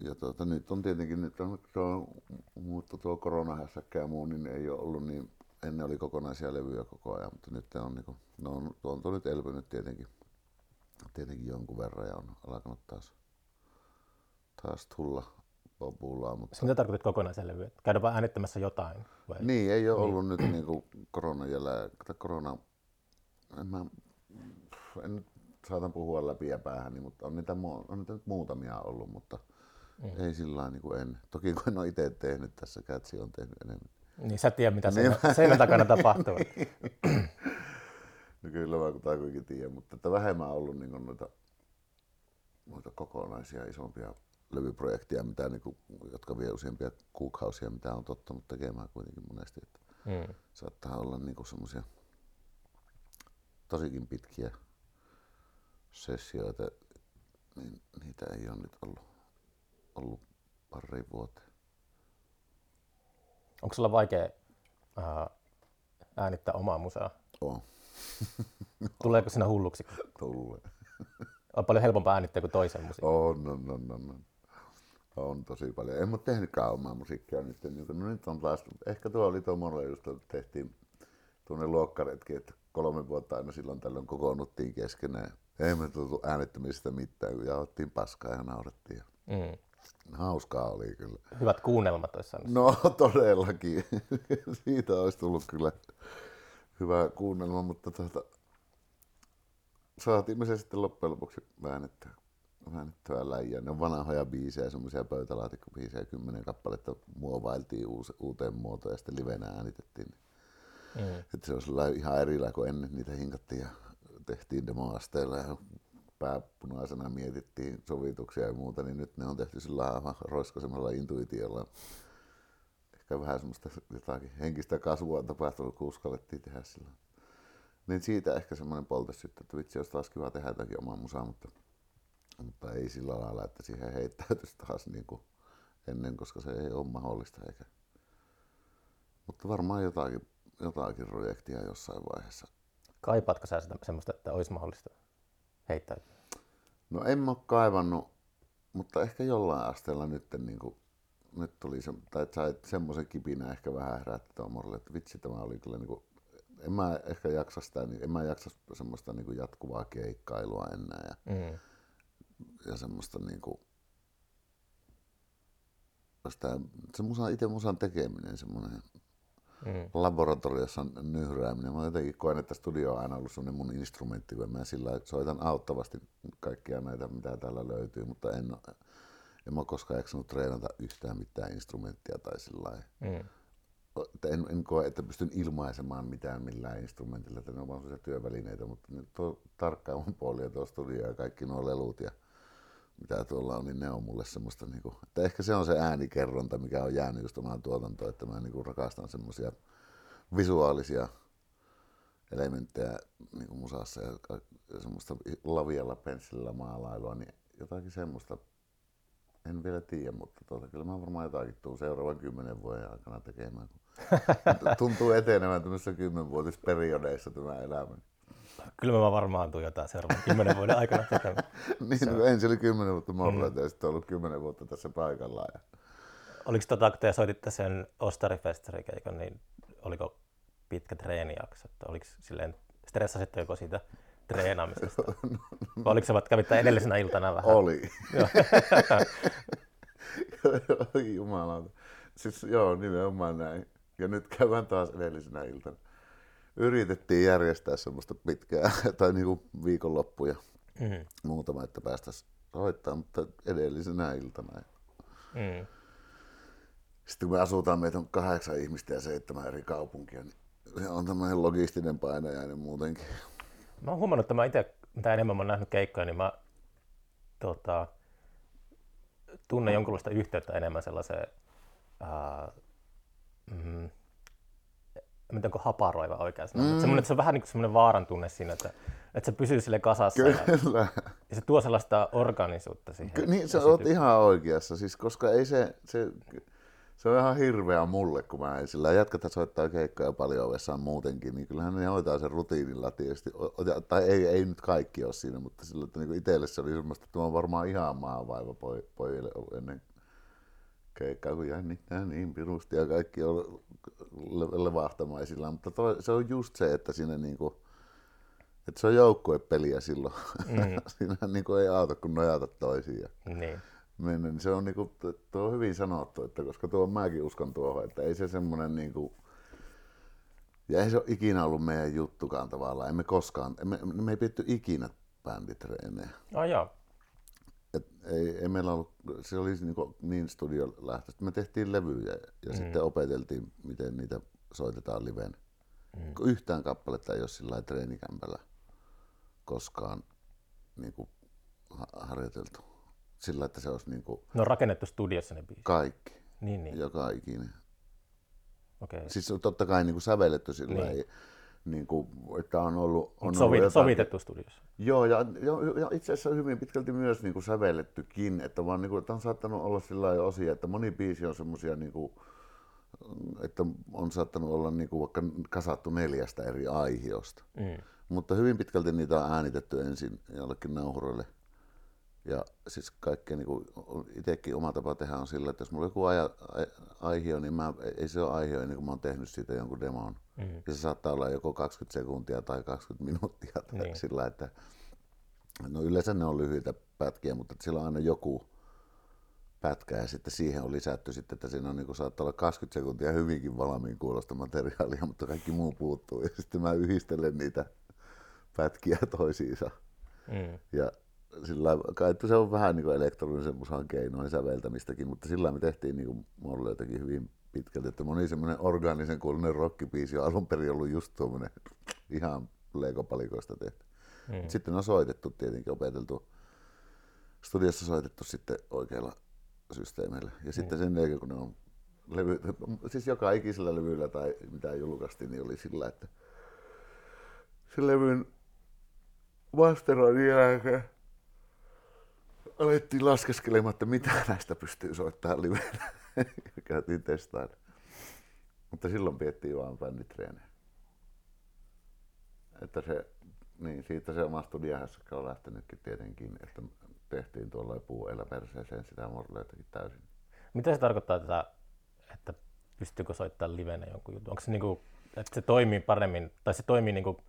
Ja tuota, nyt on tietenkin, nyt on tuo, mutta tuo koronahässäkkä ja muu, niin ei ole ollut niin, ennen oli kokonaisia levyjä koko ajan, mutta nyt on, niin kuin, no on, on tuo nyt elpynyt tietenkin, tietenkin jonkun verran ja on alkanut taas, taas tulla populaa, mutta
Mitä tarkoitat kokonaisen levyä? Käydä vaan äänittämässä jotain? Vai?
niin, ei ole ollut nyt niin kuin koronan tai korona, en mä, en nyt saatan puhua läpi ja päähän, mutta on niitä, on niitä nyt muutamia ollut, mutta mm. ei sillä lailla niin kuin en. Toki kun en ole itse tehnyt tässä, Kätsi on tehnyt enemmän.
Niin sä tiedät, mitä
Niin.
sen, seinän takana tapahtuu. [LAUGHS]
No kyllä mä kuitenkin tiedän, mutta että vähemmän on ollut niin kuin noita, noita kokonaisia isompia levyprojekteja, mitä niin kuin, jotka vie useampia kuukausia, mitä on tottunut tekemään kuitenkin monesti. Että
Mm.
saattaa olla niinku semmoisia tosikin pitkiä sessioita, niin niitä ei ole nyt ollut, ollut pari vuoteen.
Onko sulla vaikea ää, äänittää omaa musaa?
On [LAUGHS]
Tuleeko sinä hulluksi?
tulee.
On paljon helpompaa äänittää kuin toisen musiikin.
On, on, on, on, on. On tosi paljon. En mä tehnytkään omaa musiikkia nyt. Niin, no nyt on taas, ehkä tuo oli tuo Morle just, tehtiin tuonne luokkaretki, että kolme vuotta aina silloin tällöin kokoonnuttiin keskenään. Ei me tultu äänettämisestä mitään, kun jaottiin paskaa ja naurettiin.
Mm.
Hauskaa oli kyllä.
Hyvät kuunnelmat olisi saanut.
No [LAUGHS] todellakin. [LAUGHS] Siitä olisi tullut kyllä hyvä kuunnelma, mutta tuota, saatiin me se sitten loppujen lopuksi väännettyä, väännettyä läjää. Ne on vanhoja biisejä, semmoisia pöytälaatikkobiisejä, kymmenen kappaletta muovailtiin uuteen muotoon ja sitten livenä äänitettiin. Mm. Että se on ihan erillä kuin ennen niitä hinkattiin ja tehtiin demoasteilla ja pääpunaisena mietittiin sovituksia ja muuta, niin nyt ne on tehty sillä aivan roiskosemmalla intuitiolla. Ehkä vähän semmoista jotakin henkistä kasvua on tapahtunut, kun uskallettiin tehdä sillä. Niin siitä ehkä semmoinen poltes sitten, että vitsi, olisi taas kiva tehdä jotakin omaa musaa, mutta, mutta ei sillä lailla, että siihen heittäytyisi taas niin kuin ennen, koska se ei ole mahdollista eikä. Mutta varmaan jotakin, jotakin projektia jossain vaiheessa.
Kaipaatko sä sitä semmoista, että olisi mahdollista heittäytyä?
No en mä kaivannut, mutta ehkä jollain asteella nyt, niin kuin, nyt tuli se, tai sai semmoisen kipinä ehkä vähän herätti tuommoiselle, että vitsi tämä oli kyllä niin kuin, en mä ehkä jaksa sitä, niin en mä jaksa semmoista niin kuin jatkuvaa keikkailua enää ja, mm. ja semmoista niin kuin, sitä, se musa, itse musan tekeminen, semmoinen mm. laboratoriossa nyhrääminen. Mä jotenkin koen, että studio on aina ollut semmoinen mun instrumentti, kun mä sillä soitan auttavasti kaikkia näitä, mitä täällä löytyy, mutta en, en mä koskaan jaksanut treenata yhtään mitään instrumenttia tai sillä mm. En, en koe, että pystyn ilmaisemaan mitään millään instrumentilla, että ne on vaan sellaisia työvälineitä, mutta tuo tarkkailun puoli ja tuo studio ja kaikki nuo lelut ja mitä tuolla on, niin ne on mulle semmoista, niin kuin, että ehkä se on se äänikerronta, mikä on jäänyt just omaan tuotantoon, että mä niin kuin rakastan semmoisia visuaalisia elementtejä niin kuin musassa ja, ja semmoista lavialla pensselillä maalailua, niin jotakin semmoista, en vielä tiedä, mutta tuota, kyllä mä varmaan jotakin tuun seuraavan kymmenen vuoden aikana tekemään, kun [LAUGHS] tuntuu etenevän tämmöisissä kymmenvuotisperiodeissa tämä elämä
kyllä mä varmaan tuun jotain seuraavan kymmenen vuoden aikana tekemään. [LAUGHS]
niin, se... no, ensin oli kymmenen vuotta morreita mm. ja sitten ollut kymmenen vuotta tässä paikallaan. Ja...
Oliko tota, kun te soititte sen Ostarifestarikeikan, niin oliko pitkä treenijakso? Että oliko silleen, stressasitte joko siitä treenaamisesta? [LAUGHS] Vai oliko se, että kävitte edellisenä iltana vähän?
Oli. [LAUGHS] Jumalauta. Siis joo, nimenomaan näin. Ja nyt käydään taas edellisenä iltana yritettiin järjestää semmoista pitkää [LAUGHS] tai niinku viikonloppuja mm. muutama, että päästäisiin soittamaan, mutta edellisenä iltana. Mm. Sitten kun me asutaan, meitä on kahdeksan ihmistä ja seitsemän eri kaupunkia, niin se on tämmöinen logistinen painajainen muutenkin.
Mä oon huomannut, että mä itse, mitä enemmän mä oon nähnyt keikkoja, niin mä tota, tunnen jonkunlaista yhteyttä enemmän sellaiseen ää, mm, miten onko haparoiva oikein sana, mm. semmoinen, että se on vähän niin kuin semmoinen vaaran tunne siinä, että, että se pysyy sille kasassa.
Kyllä.
Ja, ja se tuo sellaista organisuutta siihen.
Ky- niin, sä oot ihan oikeassa, siis koska ei se, se, se on ihan hirveä mulle, kun mä en sillä jätkätä soittaa keikkoja paljon ovessaan muutenkin, niin kyllähän ne hoitaa sen rutiinilla tietysti, tai ei, ei nyt kaikki ole siinä, mutta sillä, että niin itselle se oli semmoista, että mä varmaan ihan maavaiva pojille ennen keikkaa, kun jännittää niin pirusti ja kaikki on levahtamaisilla, mutta toi, se on just se, että siinä niinku, että se on joukkuepeliä silloin. Mm. [LAUGHS] siinä niinku ei auta kun nojata toisiin. Niin. Mennä, niin se on, niinku, tuo on hyvin sanottu, että koska tuo mäkin uskon tuohon, että ei se semmoinen niinku, ja ei se ole ikinä ollut meidän juttukaan tavallaan. Emme koskaan, emme, me ei pidetty ikinä bänditreenejä.
Oh, joo.
Et ei, ei meillä ollut, se oli niin, niin studiolähtöistä. Me tehtiin levyjä ja mm. sitten opeteltiin, miten niitä soitetaan liven. Mm. Yhtään kappaletta ei ole sillä treenikämpällä koskaan niin kuin, harjoiteltu. Sillä, että se olisi niin kuin,
No rakennettu studiossa ne biisit?
Kaikki.
Niin, niin.
Joka ikinen.
Okay.
Siis totta kai niin kuin sävelletty sillä niin niin kuin, että on ollut... On
Sovi, ollut sovitettu studiossa.
Joo, ja, ja, ja itse asiassa hyvin pitkälti myös niin kuin sävellettykin, että, vaan, niin kuin, että on saattanut olla sillä osia, että moni biisi on semmoisia, niin kuin, että on saattanut olla niin kuin vaikka kasattu neljästä eri aihiosta. Mm. Mutta hyvin pitkälti niitä on äänitetty ensin jollekin nauhuroille Ja siis kaikkea niin itsekin oma tapa tehdä on sillä, että jos mulla on joku aja, aihio, niin mä, ei se ole aihio ennen kuin mä oon tehnyt siitä jonkun demon. Mm. Ja se saattaa olla joko 20 sekuntia tai 20 minuuttia tai niin. sillä, että no yleensä ne on lyhyitä pätkiä, mutta sillä on aina joku pätkä ja sitten siihen on lisätty sitten, että siinä on niin kuin, saattaa olla 20 sekuntia hyvinkin valmiin kuulosta materiaalia, mutta kaikki muu puuttuu ja sitten mä yhdistelen niitä pätkiä toisiinsa. Mm. Ja sillä kai, että se on vähän niin kuin elektronisen musan keinoin säveltämistäkin, mutta sillä me tehtiin niin kuin hyvin pitkälti, että moni semmoinen orgaanisen kuulunen rockibiisi on alun perin ollut just tuommoinen ihan legopalikoista tehty. Mm. Sitten on soitettu tietenkin, opeteltu, studiossa soitettu sitten oikeilla systeemeillä. Ja mm. sitten sen jälkeen, kun ne on levy, siis joka ikisellä levyllä tai mitä julkaistiin, niin oli sillä, että se levyn masteroinnin jälkeen alettiin laskeskelemaan, että mitä näistä pystyy soittamaan livenä. [LAUGHS] Käytiin testailemaan. Mutta silloin piettiin vaan bänditreenejä. Että se, niin siitä se oma studiahässäkkä on lähtenytkin tietenkin, että tehtiin tuolla puueillä perseeseen sitä morleitakin täysin.
Mitä se tarkoittaa, että, että pystyykö soittamaan livenä jonkun jutun? Onko se niinku, että se toimii paremmin, tai se toimii niinku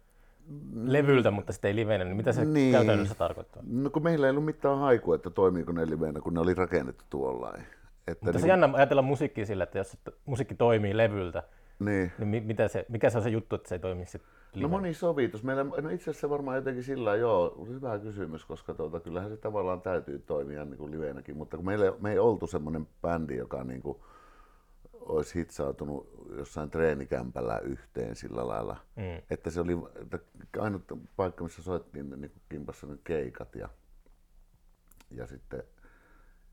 levyltä, mutta sitten ei livenä, niin mitä se niin. käytännössä tarkoittaa?
No kun meillä ei ollut mitään haikua, että toimiiko ne livenä, kun ne oli rakennettu tuollain.
Että mutta niin... se jännä ajatella musiikkia sillä, että jos musiikki toimii levyltä, niin, niin mitä se, mikä se on se juttu, että se ei toimi sitten
No moni sovitus. Meillä, no itse asiassa varmaan jotenkin sillä joo, hyvä kysymys, koska tuota, kyllähän se tavallaan täytyy toimia niin kuin livenäkin, mutta kun meillä, me ei oltu semmoinen bändi, joka niin kuin, olisi hitsautunut jossain treenikämpällä yhteen sillä lailla. Mm. Että se oli että ainut paikka, missä soittiin niin kimpassa ne keikat ja, ja sitten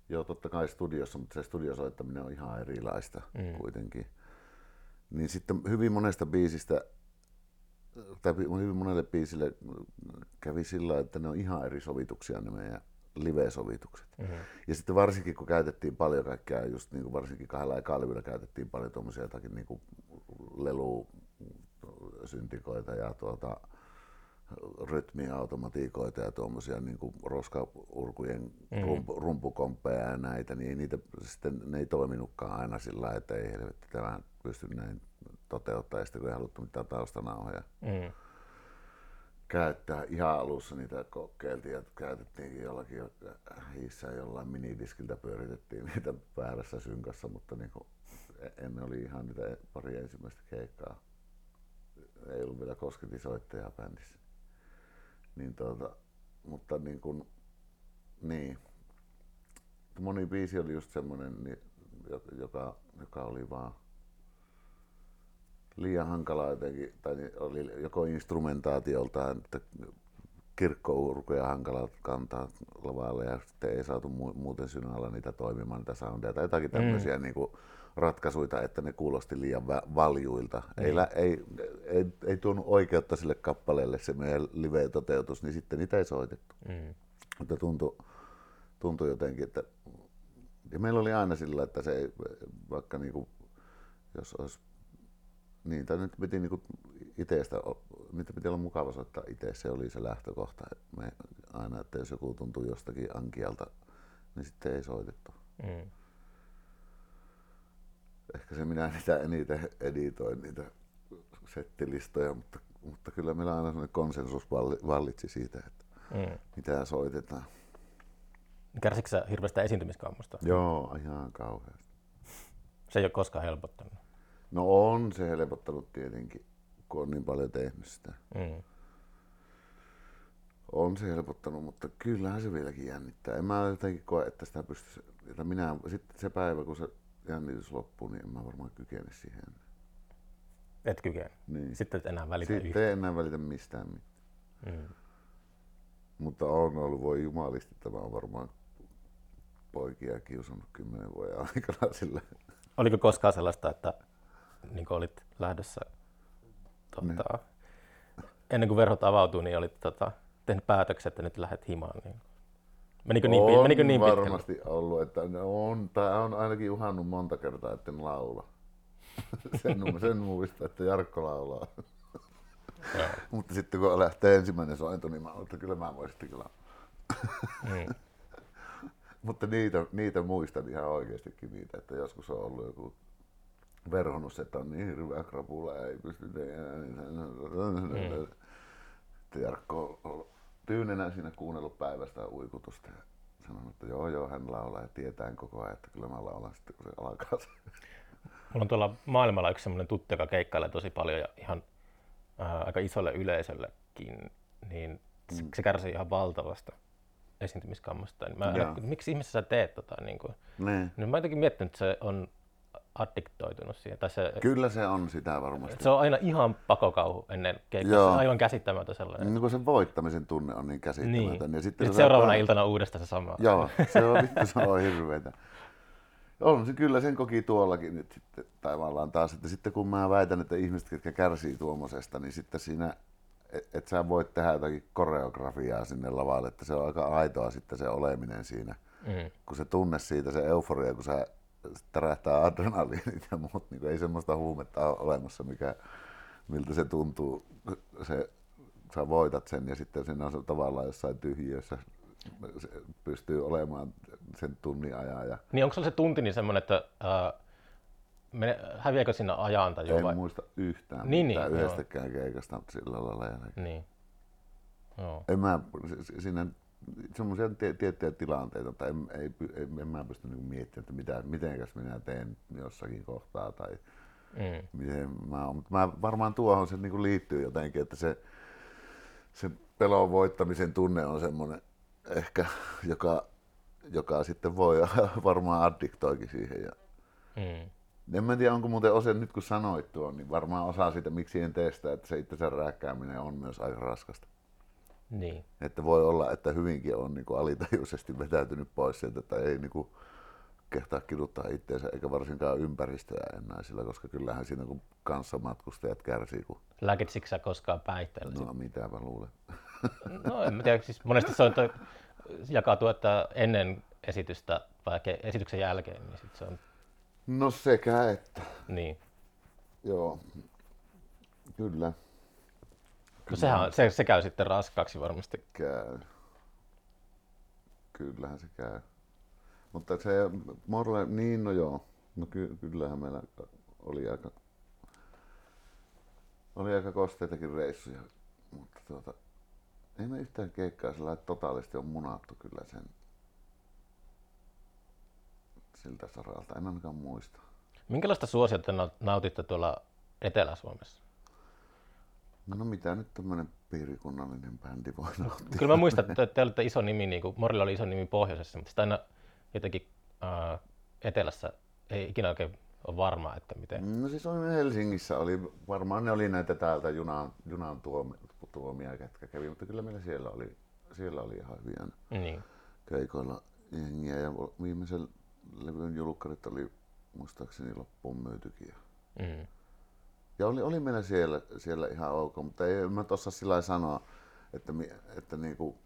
joo totta kai studiossa, mutta se studiosoittaminen on ihan erilaista mm. kuitenkin. Niin sitten hyvin monesta biisistä tai hyvin monelle biisille kävi sillä että ne on ihan eri sovituksia ne meidän live-sovitukset. Mm-hmm. Ja sitten varsinkin kun käytettiin paljon kaikkea, just niin kuin varsinkin kahdella ja kalvilla käytettiin paljon tuommoisia jotakin niin kuin lelusyntikoita ja tuota, rytmiautomatiikoita ja tuommoisia niin kuin roskaurkujen mm-hmm. rumpu, rumpukomppeja ja näitä, niin niitä sitten ne ei toiminutkaan aina sillä että ei helvetti tämä pysty näin toteuttaa, ja sitten kun ei haluttu mitään taustanauhoja. Mm käyttää. Ihan alussa niitä kokeiltiin ja käytettiin jollakin hiissä jollain minidiskiltä pyöritettiin niitä väärässä synkassa, mutta niin kuin ennen oli ihan niitä pari ensimmäistä keikkaa. Ei ollut vielä soittajaa bändissä. Niin tuota, mutta niin kuin, niin. Moni biisi oli just semmoinen, niin, joka, joka oli vaan liian hankalaa jotenkin, tai oli joko instrumentaatioltaan, että kirkkourkuja hankala kantaa lavalle ja sitten ei saatu muuten synällä niitä toimimaan niitä soundeja tai jotakin tämmöisiä mm. niin kuin ratkaisuja, että ne kuulosti liian valjuilta. Mm. Ei, ei, ei, ei tuonut oikeutta sille kappaleelle se meidän live-toteutus, niin sitten niitä ei soitettu. Mm. Mutta tuntui, tuntui jotenkin, että ja meillä oli aina sillä, että se ei, vaikka niin kuin, jos olisi niin, tai nyt piti niinku itsestä, niitä piti olla mukava soittaa itse, se oli se lähtökohta. Me aina, että jos joku tuntuu jostakin ankialta, niin sitten ei soitettu. Mm. Ehkä se minä niitä eniten editoin niitä settilistoja, mutta, mutta kyllä meillä aina sellainen konsensus vallitsi siitä, että mm. mitä soitetaan.
Kärsikö sä hirveästä esiintymiskammosta?
Joo, ihan kauheasti.
Se ei ole koskaan helpottanut.
No on se helpottanut tietenkin, kun on niin paljon tehnyt sitä. Mm. On se helpottanut, mutta kyllähän se vieläkin jännittää. En mä jotenkin koe, että sitä pystyisi, että minä, sitten se päivä, kun se jännitys loppuu, niin en mä varmaan kykene siihen.
Et kykene? Niin. Sitten et enää välitä
Sitten yhtään. enää välitä mistään mitään. Mm. Mutta on ollut, voi jumalisti, tämä on varmaan poikia kiusannut kymmenen vuoden aikana sillä.
Oliko koskaan sellaista, että niin kuin olit lähdössä tuota, niin. ennen kuin verhot avautui, niin olit tota, tehnyt päätöksen, että nyt lähdet himaan. Niin.
Menikö niin, on menikö niin varmasti pitkälle? ollut, että on, tai on ainakin uhannut monta kertaa, että en laula. [LAUGHS] sen, sen muista, että Jarkko laulaa. [LAUGHS] Mutta sitten kun lähtee ensimmäinen sointo, niin mä olen, että kyllä mä voisin kyllä. mm. [LAUGHS] mutta niitä, niitä muistan ihan oikeastikin niitä, että joskus on ollut joku verhonnus, että on niin hirveä krapula, ei pysty mm. Jarkko on tyynenä siinä kuunnellut päivästä uikutusta ja sanonut, että joo joo, hän laulaa ja tietää koko ajan, että kyllä mä laulan sitten kun se alkaa se.
Mulla on tuolla maailmalla yksi semmoinen tuttu, joka keikkailee tosi paljon ja ihan ää, aika isolle yleisöllekin, niin mm. se kärsii ihan valtavasta esiintymiskammasta. Mä, älä, miksi ihmisessä sä teet tota? Niin, kuin,
niin.
niin mä jotenkin miettinyt, että se on addiktoitunut siihen. Tai se,
Kyllä se on sitä varmasti.
Se on aina ihan pakokauhu ennen keikkaa. Se on aivan käsittämätön sellainen.
Niin kuin se voittamisen tunne on niin käsittämätön.
Niin. Ja sitten se seuraavana iltana uudestaan se sama.
Joo, se on vittu, se on hirveetä. On se kyllä, sen koki tuollakin nyt sitten tavallaan taas, että sitten kun mä väitän, että ihmiset, jotka kärsii tuommoisesta, niin sitten siinä, että et sä voit tehdä jotakin koreografiaa sinne lavalle, että se on aika aitoa sitten se oleminen siinä. Mm. Kun se tunne siitä, se euforia, kun sä tärähtää adrenaliinit ja muut, niin ei semmoista huumetta ole olemassa, mikä, miltä se tuntuu, se, sä voitat sen ja sitten siinä on se tavallaan jossain tyhjiössä se pystyy olemaan sen tunnin ajan. Ja...
Niin onko se tunti niin semmoinen, että äh, mene, häviääkö siinä ajan tai
En vai? muista yhtään niin, mitään niin, yhdestäkään joo. keikasta sillä lailla jälkeen.
Niin. Joo.
En mä, siinä semmoisia tiettyjä tilanteita, tai en, ei, ei, en mä pysty niinku miettimään, että mitä, mitenkäs minä teen jossakin kohtaa, tai mm. miten mä oon. Mutta mä varmaan tuohon se niinku liittyy jotenkin, että se, se pelon voittamisen tunne on semmoinen ehkä, joka, joka sitten voi [LAUGHS] varmaan addiktoikin siihen. Ja mm. En mä tiedä, onko muuten osa, nyt kun sanoit tuon, niin varmaan osa siitä, miksi en tee sitä, että se itsensä rääkkääminen on myös aika raskasta.
Niin.
Että voi olla, että hyvinkin on niin kuin alitajuisesti vetäytynyt pois sieltä, että ei niin kuin kehtaa kiduttaa itseensä eikä varsinkaan ympäristöä enää sillä, koska kyllähän siinä kun kanssamatkustajat kärsii. Kun...
Lääkitsikö sä koskaan päihteellä?
No mitäpä luulen. [LAUGHS]
No en mä tiedä, siis monesti se on jakautuu, että ennen esitystä vai esityksen jälkeen, niin sit se on...
No sekä että.
Niin.
Joo, kyllä.
No sehän, se, se käy sitten raskaaksi varmasti.
Käy. Kyllähän se käy. Mutta se Morle, niin no joo, no ky, kyllähän meillä oli aika, oli aika kosteitakin reissuja, mutta tuota, ei me yhtään keikkaa sillä että totaalisesti on munattu kyllä sen siltä saralta, en ainakaan muista.
Minkälaista suosiota nautitte tuolla Etelä-Suomessa?
No mitä nyt tämmöinen piirikunnallinen bändi voi nauttia?
Kyllä mä muistan, että te olette iso nimi, niin kuin Morilla oli iso nimi pohjoisessa, mutta sitä aina jotenkin äh, etelässä ei ikinä oikein ole varmaa, että miten.
No siis oli Helsingissä, oli, varmaan ne oli näitä täältä junan, junan tuomi, tuomia, ketkä kävi, mutta kyllä meillä siellä oli, siellä oli ihan hyviä
niin.
keikoilla jengiä ja viimeisen levyn julkkarit oli muistaakseni loppuun myytykin. Mm. Ja oli, oli meillä siellä, siellä ihan ok, mutta ei mä tuossa sillä sanoa, että, että niinku,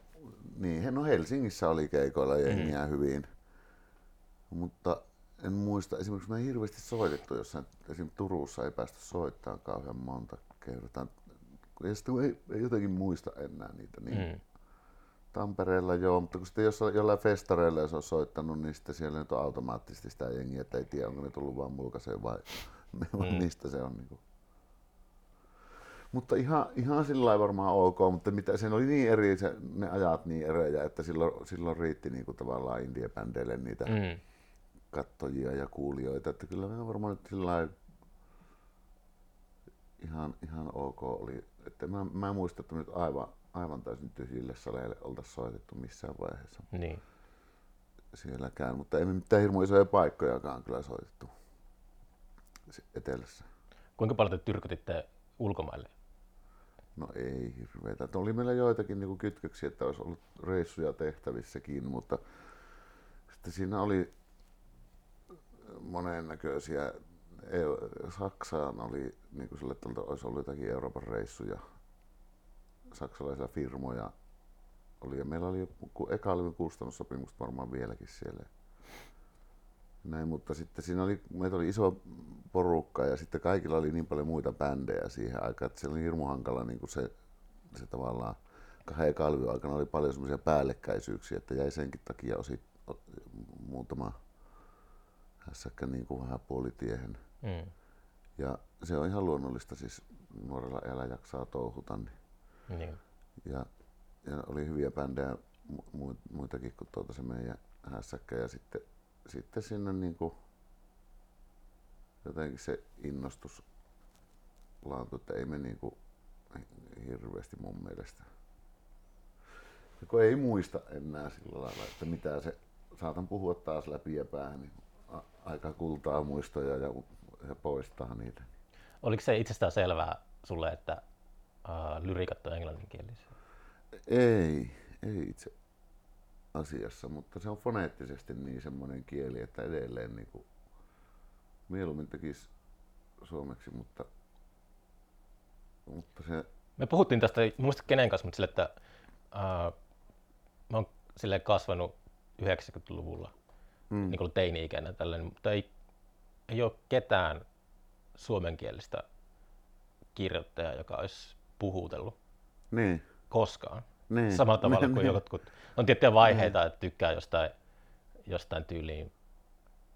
niin, no Helsingissä oli keikoilla jengiä mm. hyvin. Mutta en muista, esimerkiksi me ei hirveästi soitettu jossain, esimerkiksi Turussa ei päästy soittamaan kauhean monta kertaa. Ja sitten ei, ei jotenkin muista enää niitä. Niin mm. Tampereella joo, mutta kun sitten jos jollain festareilla jos on soittanut, niin sitten siellä nyt on automaattisesti sitä jengiä, että ei tiedä onko ne tullut vaan mulkaiseen vai [LAUGHS] mm. mistä se on. Niin kuin. Mutta ihan, ihan sillä varmaan ok, mutta mitä, sen oli niin eri, se, ne ajat niin erejä, että silloin, silloin riitti niin kuin tavallaan indie-bändeille niitä mm. kattojia ja kuulijoita, että kyllä me varmaan nyt sillä ihan, ihan ok oli. Että mä, mä en muista, että nyt aivan, aivan täysin tyhjille saleille oltaisiin soitettu missään vaiheessa.
Niin.
Sielläkään, mutta ei me mitään hirmu isoja paikkojakaan kyllä soitettu etelässä.
Kuinka paljon te tyrkytitte ulkomaille?
No ei hirveitä. Oli meillä joitakin niin kytköksiä, että olisi ollut reissuja tehtävissäkin, mutta sitten siinä oli monennäköisiä. Saksaan oli niin kuin sille, että olisi ollut jotakin Euroopan reissuja, saksalaisia firmoja oli. Ja meillä oli eka oli kustannussopimukset varmaan vieläkin siellä. Näin, mutta sitten siinä oli, meitä oli iso porukka ja sitten kaikilla oli niin paljon muita bändejä siihen aikaan, että se oli hirmu hankala niin kuin se, se tavallaan kahden kalvion aikana oli paljon semmoisia päällekkäisyyksiä, että jäi senkin takia osit, muutama hässäkkä niin kuin vähän puolitiehen.
Mm.
Ja se on ihan luonnollista, siis nuorella elä jaksaa touhuta. Niin.
Niin.
Ja, ja, oli hyviä bändejä mu, muitakin kuin tuota se meidän hässäkkä. Ja sitten, sitten sinne niin kuin jotenkin se innostus laantui, että ei me niin kuin hirveästi mun mielestä. Ja kun ei muista enää sillä lailla, että mitä se, saatan puhua taas läpi ja päähän, niin aika kultaa muistoja ja, ja poistaa niitä.
Oliko se itsestään selvää sulle, että uh, lyrikat on englanninkielisiä?
Ei, ei itse asiassa, mutta se on foneettisesti niin semmoinen kieli, että edelleen niin kuin, mieluummin tekisi suomeksi, mutta, mutta se...
Me puhuttiin tästä, muista kenen kanssa, mutta sille, että uh, mä oon silleen kasvanut 90-luvulla, mm. niin kuin teini-ikäinen tällainen, mutta ei, ei ole ketään suomenkielistä kirjoittajaa, joka olisi puhutellut
niin.
koskaan.
Niin.
Samalla tavalla [LAUGHS] kuin niin. jotkut, on tiettyjä vaiheita, niin. että tykkää jostain, jostain tyyliin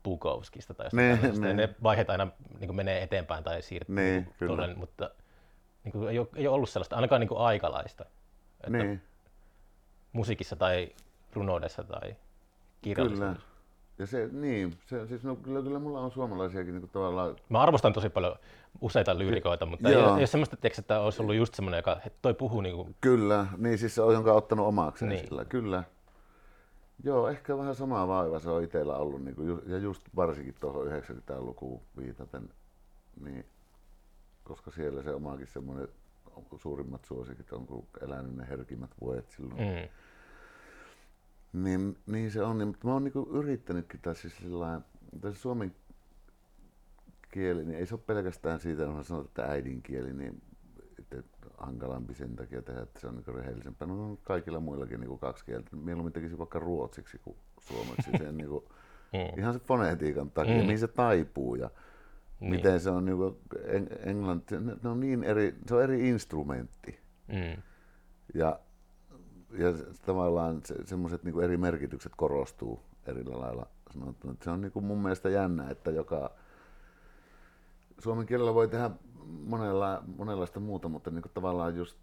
Bukowskista tai jostain niin, niin. ne vaiheet aina niin menee eteenpäin tai siirtyy,
niin, tuolle,
mutta niin kuin, ei, ole, ei ole ollut sellaista, ainakaan niin kuin aikalaista. Että niin. Musiikissa tai runoudessa tai kirjallisuudessa.
Kyllä. Ja se, niin, se, siis no, kyllä, kyllä mulla on suomalaisiakin niin kuin tavallaan...
Mä arvostan tosi paljon useita lyyrikoita, mutta ei, ei ole semmoista, tiiäks, että olisi ollut just semmoinen, joka toi puhuu niin kuin...
Kyllä, niin siis se on jonka ottanut omakseen niin. sillä, kyllä. Joo, ehkä vähän samaa vaiva se on itsellä ollut, niin kuin, ja just varsinkin tuohon 90-lukuun viitaten, niin, koska siellä se omakin semmoinen suurimmat suosikit on, kun elänyt ne herkimmät vuodet silloin. Mm niin, niin se on, niin, mutta mä oon niinku yrittänytkin tässä siis sillä tässä suomen kieli, niin ei se ole pelkästään siitä, kun sanotaan, että äidinkieli, niin että hankalampi sen takia tehdä, että se on niin rehellisempää. No on kaikilla muillakin niin kaksi kieltä. Mieluummin tekisi vaikka ruotsiksi kuin suomeksi. Sen, niin kuin, [LAUGHS] mm. Ihan se fonetiikan takia, mm. mihin se taipuu ja niin. miten se on niin kuin, englanti, ne on niin eri, se on eri instrumentti. Mm. Ja ja tavallaan se, semmoiset niin eri merkitykset korostuu eri lailla sanottuna. Se on niin kuin mun mielestä jännä, että joka suomen kielellä voi tehdä monella, monenlaista muuta, mutta niin kuin tavallaan just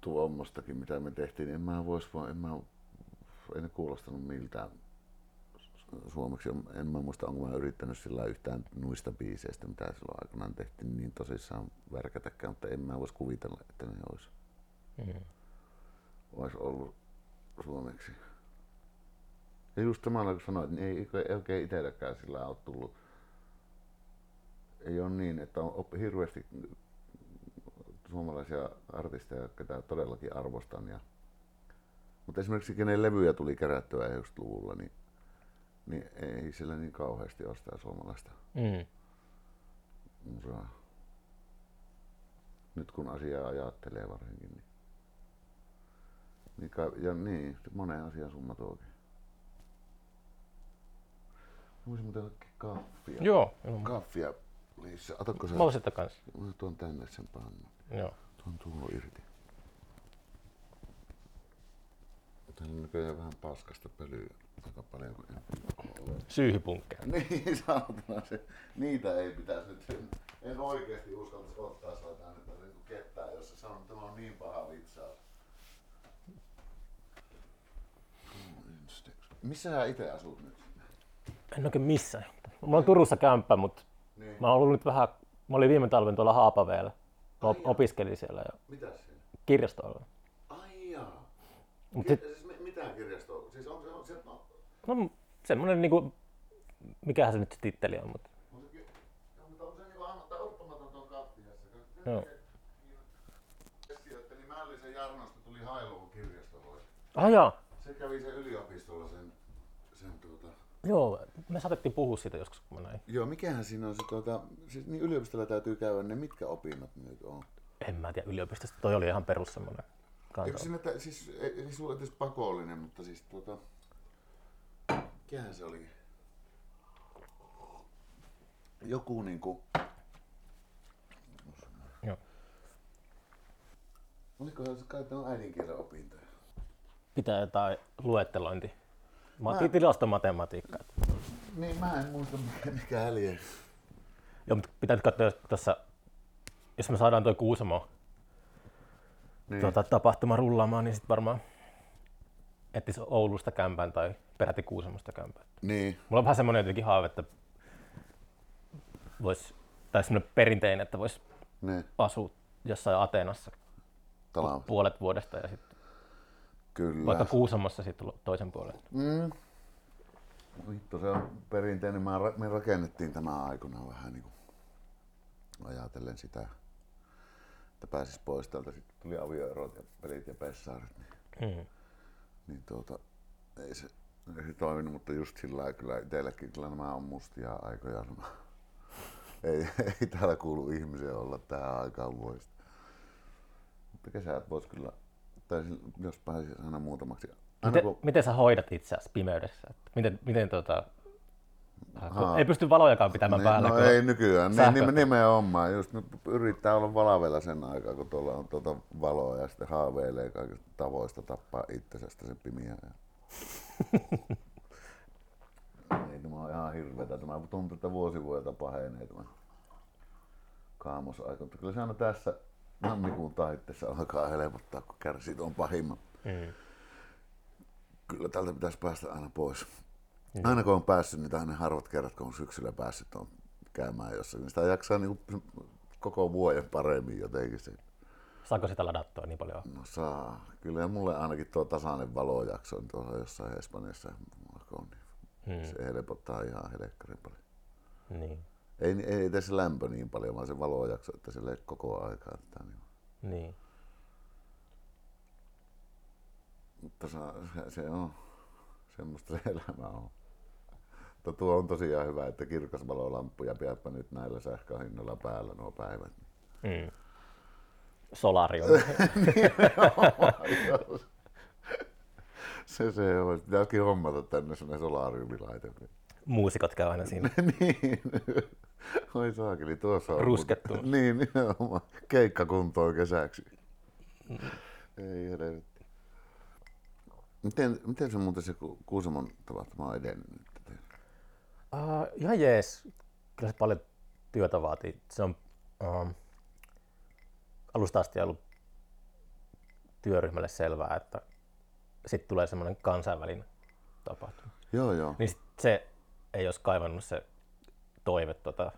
tuommoistakin, mitä me tehtiin, niin en mä vois, en mä, en kuulostanut miltään suomeksi. En mä muista, onko mä yrittänyt sillä yhtään nuista biiseistä, mitä silloin aikanaan tehtiin, niin tosissaan värkätäkään, mutta en mä vois kuvitella, että ne olisi. Mm olisi ollut suomeksi. Ja just samalla kun sanoit, niin ei, ei oikein itselläkään sillä ole tullut. Ei ole niin, että on hirveästi suomalaisia artisteja, ketä todellakin arvostan. Ja, mutta esimerkiksi kenen levyjä tuli kerättyä 90-luvulla, niin, niin ei sillä niin kauheasti ole sitä suomalaista mm. musaa. Nyt kun asiaa ajattelee varsinkin, niin niin, ja niin, moneen asiaan summa tuokin. Voisin muuten ottaa kaffia.
Joo.
Kaffia, Liissa. Otatko sä?
Mä voisin kans.
Mä tuon tänne sen pannu.
Joo.
Tuon tullut irti. Täällä on näköjään vähän paskasta pölyä aika paljon. Kun
Syyhypunkkeja. [LAUGHS]
niin, saatana se. Niitä ei pitäisi nyt. En oikeesti uskaltaisi ottaa sua tänne niin ketään, jos se sanoo, että tämä on niin paha vitsaus. Missä sä itse asut nyt?
En oikein missään. Mä oon Turussa kämppä, mutta niin. mä oon ollut nyt vähän, mä olin viime talven tuolla Haapaveellä. Mä opiskelin siellä. Ja
Mitä siellä?
Kirjastoilla.
Ai jaa. Mut Ki- sit... siis mitä kirjasto? Siis on se, on se no...
no semmonen niinku, mikähän se nyt se titteli on, mutta...
Niinku.
Joo.
Niin Jarnosta tuli Hailuun kirjastolle.
Ah jaa.
Se kävi se tuota...
Joo, me saatettiin puhua siitä joskus, kun mä näin.
Joo, mikähän siinä on se tuota, siis niin yliopistolla täytyy käydä ne, mitkä opinnot nyt on?
En mä tiedä yliopistosta, toi oli ihan perus semmoinen
Eikö että, siis, ei, ei sulla edes pakollinen, mutta siis tuota, mikähän se oli? Joku niinku...
Joo.
Oliko se kai äidinkielen opintoja?
pitää jotain luettelointi Mä tilastomatematiikkaa.
Niin, mä en muista mikä, äliä.
Joo, mutta pitää nyt katsoa tuossa, jos me saadaan toi Kuusamo
Niin.
tuota, tapahtuma rullaamaan, niin sitten varmaan etsis Oulusta kämpään tai peräti Kuusamosta kämpään.
Niin,
Mulla on vähän semmoinen jotenkin haave, että vois, tai semmoinen perinteinen, että vois
niin.
asua jossain Ateenassa
Talava.
puolet vuodesta ja sitten
Kyllä.
vaikka Kuusamossa sitten toisen puolen.
Mm. Vittu, se on perinteinen. Me rakennettiin tämä aikana vähän niin kuin ajatellen sitä, että pääsis pois täältä. Sitten tuli avioerot ja pelit ja pessaarit. Niin,
Mm.
niin tuota, ei se, ei se toiminut, mutta just sillä lailla kyllä itsellekin kyllä nämä on mustia aikoja. Nämä. Ei, [LAUGHS] ei täällä kuulu ihmisiä olla tähän aikaan vuodesta. Mutta kesät vois kyllä, tai jos pääsis aina muutamaksi. Aina
Miten,
kun,
miten sä hoidat itseäsi pimeydessä? Että miten, miten tota, ei pysty valojakaan pitämään
Niin,
päällä.
No ei nykyään, niin,
sähkö-
niin, nimenomaan. Just nyt yrittää olla valavella sen aikaa, kun tuolla on tuota valoa ja sitten haaveilee kaikista tavoista tappaa itsestä se pimiä. Ja... [LAUGHS] ei, tämä on ihan hirveetä. Tämä tuntuu, että vuosi vuodelta pahenee tämä kaamosaika. Mutta kyllä se aina tässä tammikuun taitteessa alkaa helpottaa, kun kärsii tuon pahimman.
Mm.
Kyllä tältä pitäisi päästä aina pois. Aina kun on päässyt, niin aina harvat kerrat, kun on syksyllä päässyt on käymään jossain, niin sitä jaksaa niin koko vuoden paremmin jotenkin. Se.
Saako sitä ladattua niin paljon?
No saa. Kyllä ja mulle ainakin tuo tasainen valojakso on tuolla jossain Espanjassa. on, Niin
Mm.
se helpottaa ihan helekkarin paljon.
Niin.
Ei, ei tässä lämpö niin paljon, vaan se valojakso, että sille koko aikaa. Että niin.
niin.
Mutta se, se, se on semmoista se elämä on. Mutta tuo on tosiaan hyvä, että kirkasvalolamppuja pidäpä nyt näillä sähköhinnoilla päällä nuo päivät.
Mm. Solarium. [LAUGHS]
se, se on. Pitäisikin hommata tänne sellainen solariumilaite.
Muusikot käy aina siinä. [LAUGHS]
niin. [LAUGHS] Oi saakeli, tuossa on.
Ruskettuna. [LAUGHS]
Niin, nimenomaan. Keikkakuntoon kesäksi. Ei helvetti. Miten, miten se muuten se Ku- Kuusamon tapahtuma on edennyt nyt?
Uh, ihan jees. Kyllä se paljon työtä vaatii. Se on um, alusta asti ollut työryhmälle selvää, että sitten tulee semmoinen kansainvälinen tapahtuma.
Joo, joo.
Niin sit se ei olisi kaivannut se toive tota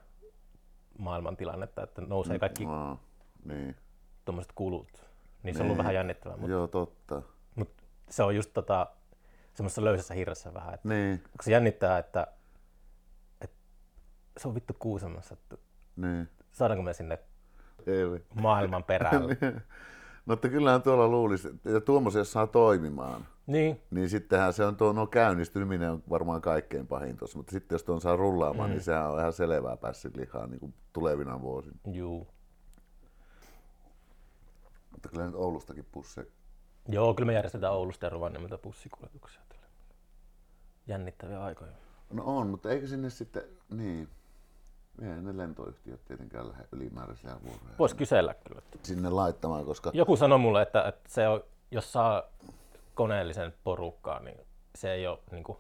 maailman tilannetta, että nousee kaikki
Aa, niin.
tuommoiset kulut. Niin se on ollut
Niin.
vähän jännittävää, mutta
Joo, totta.
mut se on just tota, semmoisessa löysässä hirressä vähän. Että,
Niin,
kun se jännittää, että, että se on vittu Kuusamossa, että
niin.
saadaanko me sinne
Ei.
maailman perälle. [LAUGHS]
No että kyllähän tuolla luulisi, että jos saa toimimaan,
niin,
niin sittenhän se on tuo no käynnistyminen on varmaan kaikkein pahin tuossa, mutta sitten jos tuon saa rullaamaan, mm. niin sehän on ihan selvää päässyt lihaa niin kuin tulevina vuosina.
juu.
Mutta kyllä nyt Oulustakin pusseja.
Joo, kyllä me järjestetään Oulusta ja Rovaniemeltä bussikuljetuksia. tälle. Jännittäviä aikoja.
No on, mutta eikö sinne sitten, niin, ei ne lentoyhtiöt tietenkään lähde ylimääräisiä vuoroja
Voisi kysellä kyllä.
sinne laittamaan, koska
Joku sanoi mulle, että, että se on, jos saa koneellisen porukkaa, niin se ei ole niin kuin,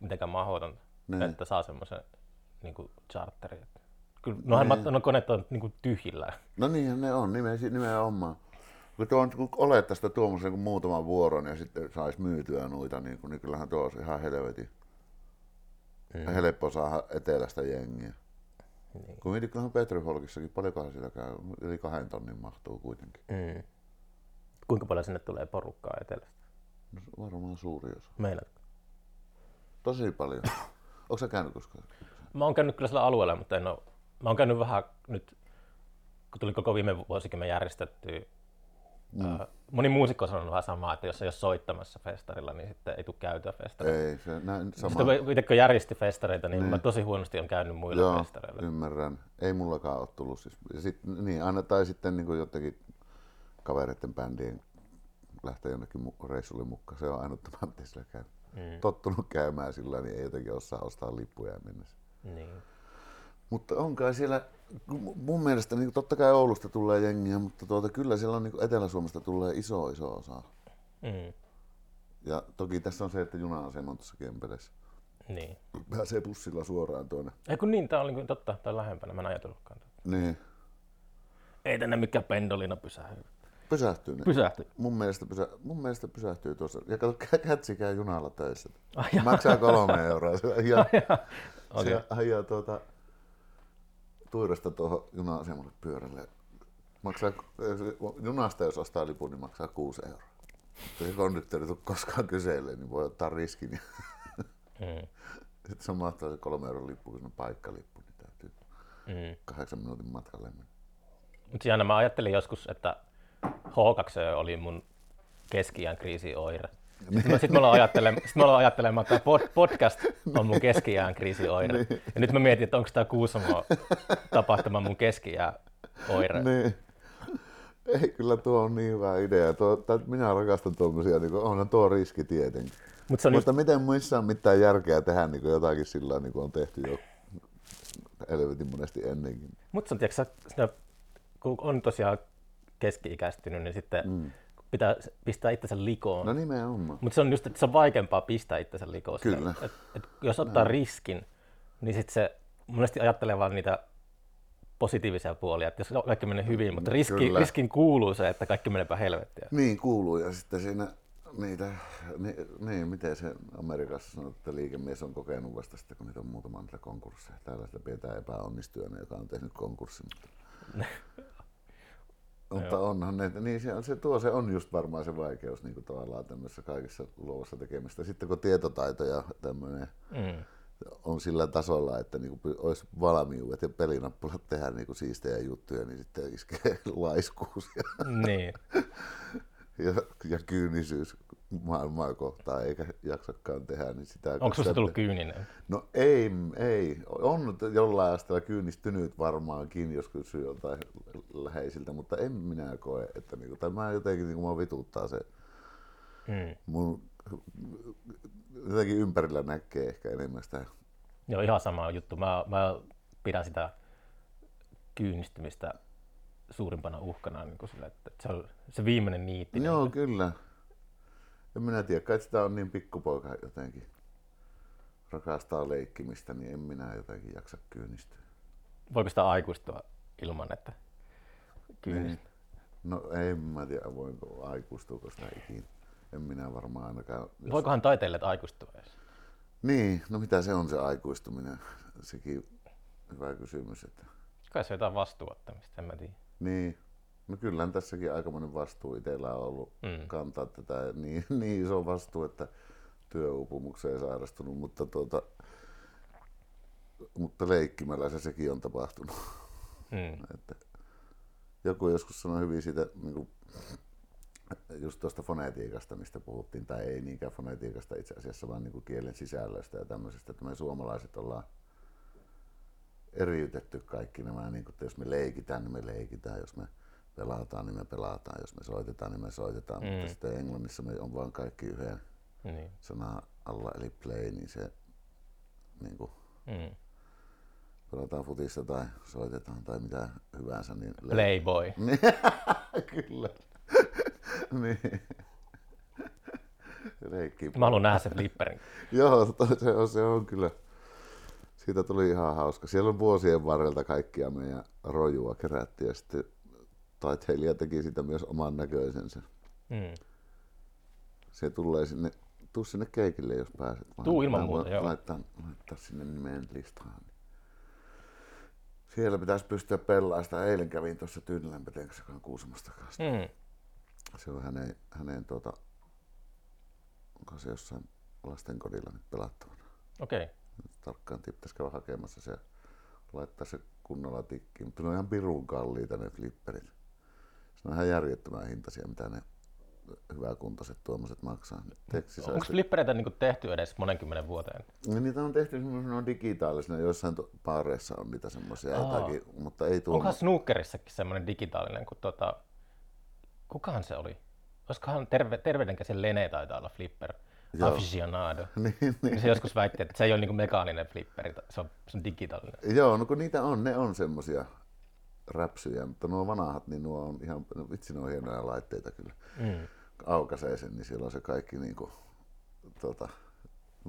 mitenkään mahdotonta,
Niin.
että saa semmoisen niin kuin charterin. Kyllä, nohan
Niin.
niin. no koneet on niin kuin tyhjillään.
No niinhän ne on, nime- nimenomaan. Kun, tuo on, kun olet tästä tuommoisen kuin muutaman vuoron ja sitten saisi myytyä noita, niin, kun, niin kyllähän tuo olisi ihan helvetin. Mm. Helppo saada etelästä jengiä.
Niin.
Kun mietit, kyllähän Petriholkissakin, paljonkohan siellä käy, yli kahden tonnin mahtuu kuitenkin.
Mm. Kuinka paljon sinne tulee porukkaa etelästä?
No, varmaan suuri osa.
Meillä.
Tosi paljon. Onko sä käynyt koskaan?
Mä oon käynyt kyllä sillä alueella, mutta en ole, mä oon käynyt vähän nyt, kun tuli koko viime vuosikymmen järjestettyä. Mm. Moni muusikko on sanonut vähän samaa, että jos ei ole soittamassa festarilla, niin sitten ei tule käytyä festarilla.
Ei, se näin sama.
Sitten kun itse kun järjesti festareita, niin, mä tosi huonosti on käynyt muilla
Joo,
festareilla.
ymmärrän. Ei mullakaan ole tullut. Siis, ja sit, niin, aina, tai sitten niin jotenkin kavereiden bändien lähtee jonnekin reissulle mukaan. Se on ainuttomasti sillä käy.
Mm.
Tottunut käymään sillä, niin ei jotenkin osaa ostaa lippuja ja mennä.
Niin.
Mutta on kai siellä, mun mielestä niin totta kai Oulusta tulee jengiä, mutta tuota, kyllä siellä on niin Etelä-Suomesta tulee iso iso osa.
Mm.
Ja toki tässä on se, että juna-asema on tuossa Kempeleissä.
Niin.
Pääsee bussilla suoraan tuonne.
Ei kun niin, tää oli niin totta, tää on lähempänä, mä en ajatellutkaan. tätä.
Niin.
Ei tänne mikään pendolina pysähdy.
Pysähtyy ne.
Pysähty.
Mun mielestä, pysä, mun mielestä pysähtyy tuossa. Ja kato, kä- kätsi käy junalla töissä.
Ai jaa.
Maksaa kolme [LAUGHS] euroa. Se ajaa,
Okei.
se ajaa tuota, Tuirasta tuohon juna-asemalle pyörälle. Maksaa, junasta jos ostaa lipun, niin maksaa 6 euroa. Jos konduktööri tuu koskaan kyselee, niin voi ottaa riskin. Ja [LAUGHS]
Mm.
sitten se mahtaa se kolme euron lippu, kun se on paikkalippu, niin täytyy
Mm.
kahdeksan minuutin matkalle mennä.
Mutta siinä mä ajattelin joskus, että H2 oli mun keski kriisioire. Sitten mä, sit mä aloin ajattelemaan, sit mä aloin ajattelemaan, että pod, podcast on mun keski kriisioire. Ja nyt mä mietin, että onko tämä Kuusamo tapahtuma mun keski oire.
Niin. Ei, kyllä tuo on niin hyvä idea. Tuo, tai minä rakastan tuommoisia, niin onhan tuo riski tietenkin.
Mut se on
Mutta miten muissa on mitään järkeä tehdä niin jotakin sillä niin kuin on tehty jo helvetin monesti ennenkin.
Mutta se on, tiiäksä, kun on tosiaan keski-ikäistynyt, niin sitten mm. pitää pistää itsensä likoon.
No nimenomaan.
Mutta se on just, että se on vaikeampaa pistää itsensä likoon.
Kyllä.
Et, et, jos ottaa no. riskin, niin sitten se monesti ajattelee vaan niitä positiivisia puolia, että jos kaikki menee hyvin, mutta riski,
Kyllä.
riskin kuuluu se, että kaikki menee päin helvettiä.
Niin kuuluu ja sitten siinä niitä, ni, niin miten se Amerikassa sanoo, että liikemies on kokenut vasta sitten, kun niitä on muutama niitä konkursseja. Täällä sitä pidetään epäonnistyönä, joka on tehnyt konkurssin. [LAUGHS] Mutta, mutta onhan ne, niin se, se, tuo se on just varmaan se vaikeus niin kuin tavallaan tämmöisessä kaikessa luovassa tekemistä. Sitten kun tietotaito ja tämmöinen
Mm.
on sillä tasolla, että niin kuin olisi valmiudet ja pelinappulat tehdä niin kuin siistejä juttuja, niin sitten iskee [LAUGHS] laiskuus ja,
Niin.
Ja, ja kyynisyys maailmaa kohtaan, eikä jaksakaan tehdä, niin sitä...
Onko
sitä-
tullut kyyninen?
No ei, ei. On jollain asteella kyynistynyt varmaankin, jos kysyy jotain läheisiltä, mutta en minä koe, että niinku, tai mä jotenkin niinku, mua vituttaa se
Mm.
mun jotenkin ympärillä näkee ehkä enemmän sitä.
Joo, ihan sama juttu. Mä, mä pidän sitä kyynistymistä suurimpana uhkana, niin kuin sille, että se on se viimeinen niitti.
Joo, kyllä. En minä tiedä, kai sitä on niin pikkupoika jotenkin rakastaa leikkimistä, niin en minä jotenkin jaksa kyynistyä.
Voiko sitä aikuistua ilman, että kyynistä?
Niin. No en mä tiedä, voinko aikuistuuko sitä ikinä. En minä varmaan ainakaan. Jos...
Voikohan taiteilijat aikuistua edes?
Niin, no mitä se on se aikuistuminen? Sekin hyvä kysymys. Että...
Kai se on jotain vastuuttamista, en mä tiedä.
Niin, no kyllähän tässäkin aikamoinen vastuu itsellä on ollut
Mm.
kantaa tätä niin, [LAUGHS] niin iso vastuu, että työuupumukseen sairastunut, mutta, tuota, mutta leikkimällä se sekin on tapahtunut.
Mm. [LAUGHS]
Että joku joskus sanoi hyvin siitä, niin kuin, just tuosta fonetiikasta, mistä puhuttiin, tai ei niinkään fonetiikasta itse asiassa, vaan niin kuin kielen sisällöstä ja tämmöisestä, että me suomalaiset ollaan eriytetty kaikki nämä, niin kuin, että jos me leikitään, niin me leikitään, jos me pelataan, niin me pelataan, jos me soitetaan, niin me soitetaan, mm. Mutta sitten englannissa me on vaan kaikki yhden
Niin.
sanan alla, eli play, niin se niin kuin,
Mm.
pelataan futista tai soitetaan tai mitä hyvänsä, niin le-
Playboy. [LAUGHS]
Niin, kyllä. [LAUGHS] niin. Leikki.
Mä haluan nähdä sen flipperin. [LAUGHS]
Joo, se on, se on kyllä. Siitä tuli ihan hauska. Siellä on vuosien varrelta kaikkia meidän rojua kerätty ja sitten taiteilija teki sitä myös oman näköisensä.
Mm.
Se tulee sinne, tuu sinne keikille, jos pääset.
Tuu ilman muuta, joo.
Laittaa, laittaa sinne nimen listaan. Siellä pitäisi pystyä pelaamaan sitä. Eilen kävin tuossa Tyynelänpeteen kanssa Kuusamosta kanssa.
Mm.
Se on hänen, hänen tuota, onko se jossain lastenkodilla nyt pelattavana.
Okei. Okay.
Tarkkaan pitäisi käydä hakemassa se ja laittaa se kunnolla tikkiin. Mutta ne on ihan pirun kalliita ne flipperit. Se on ihan järjettömän hintaisia, mitä ne hyväkuntoiset tuommoiset maksaa. Teksti
Onko flippereitä niin tehty edes monenkymmenen vuoteen?
No, niitä on tehty semmoisena digitaalisena, joissain to- baareissa on niitä semmoisia jotakin, mutta ei tuo.
Onkohan snookerissakin semmoinen digitaalinen, kun tota... Kukahan se oli? Olisikohan terve, terveydenkäisen Lene taitaa olla flipper
Joo.
aficionado.
niin, [LAUGHS]
Niin
niin.
se joskus väitti, että se ei ole niin mekaaninen flipperi, se on, se on digitaalinen.
Joo, no kun niitä on, ne on semmoisia räpsyjä, mutta nuo vanhat, niin nuo on ihan, no vitsi ne on hienoja laitteita kyllä.
Mm.
aukaisee sen, niin siellä on se kaikki niinku, tota,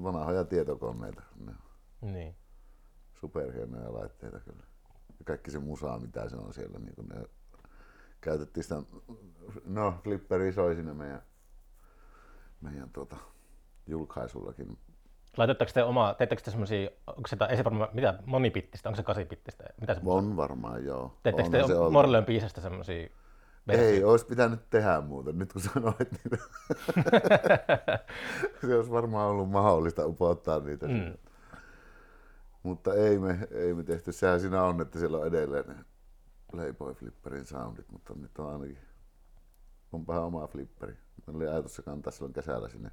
vanhoja tietokoneita. Ne
Niin.
superhienoja laitteita kyllä. Ja kaikki se musaa, mitä se on siellä, niin ne käytettiin sitä, no flipperi soi siinä meidän, meidän tota, julkaisullakin.
Laitatteko te omaa, teettekö te semmosia, onko se, ei se varmaan, mitä, monipittistä, onko se kasipittistä? Mitä se,
On varmaan joo.
teettekö te
se.
Morleon biisestä semmosia
Ei, olisi pitänyt tehdä muuten, nyt kun sanoit niin [LAUGHS] se olisi varmaan ollut mahdollista upottaa niitä. Mm. Mutta ei me, ei me tehty. Sehän siinä on, että siellä on edelleen ne Playboy Flipperin soundit, mutta nyt on ainakin, onpahan oma flipperi. Meillä oli ajatus se kantaa silloin kesällä sinne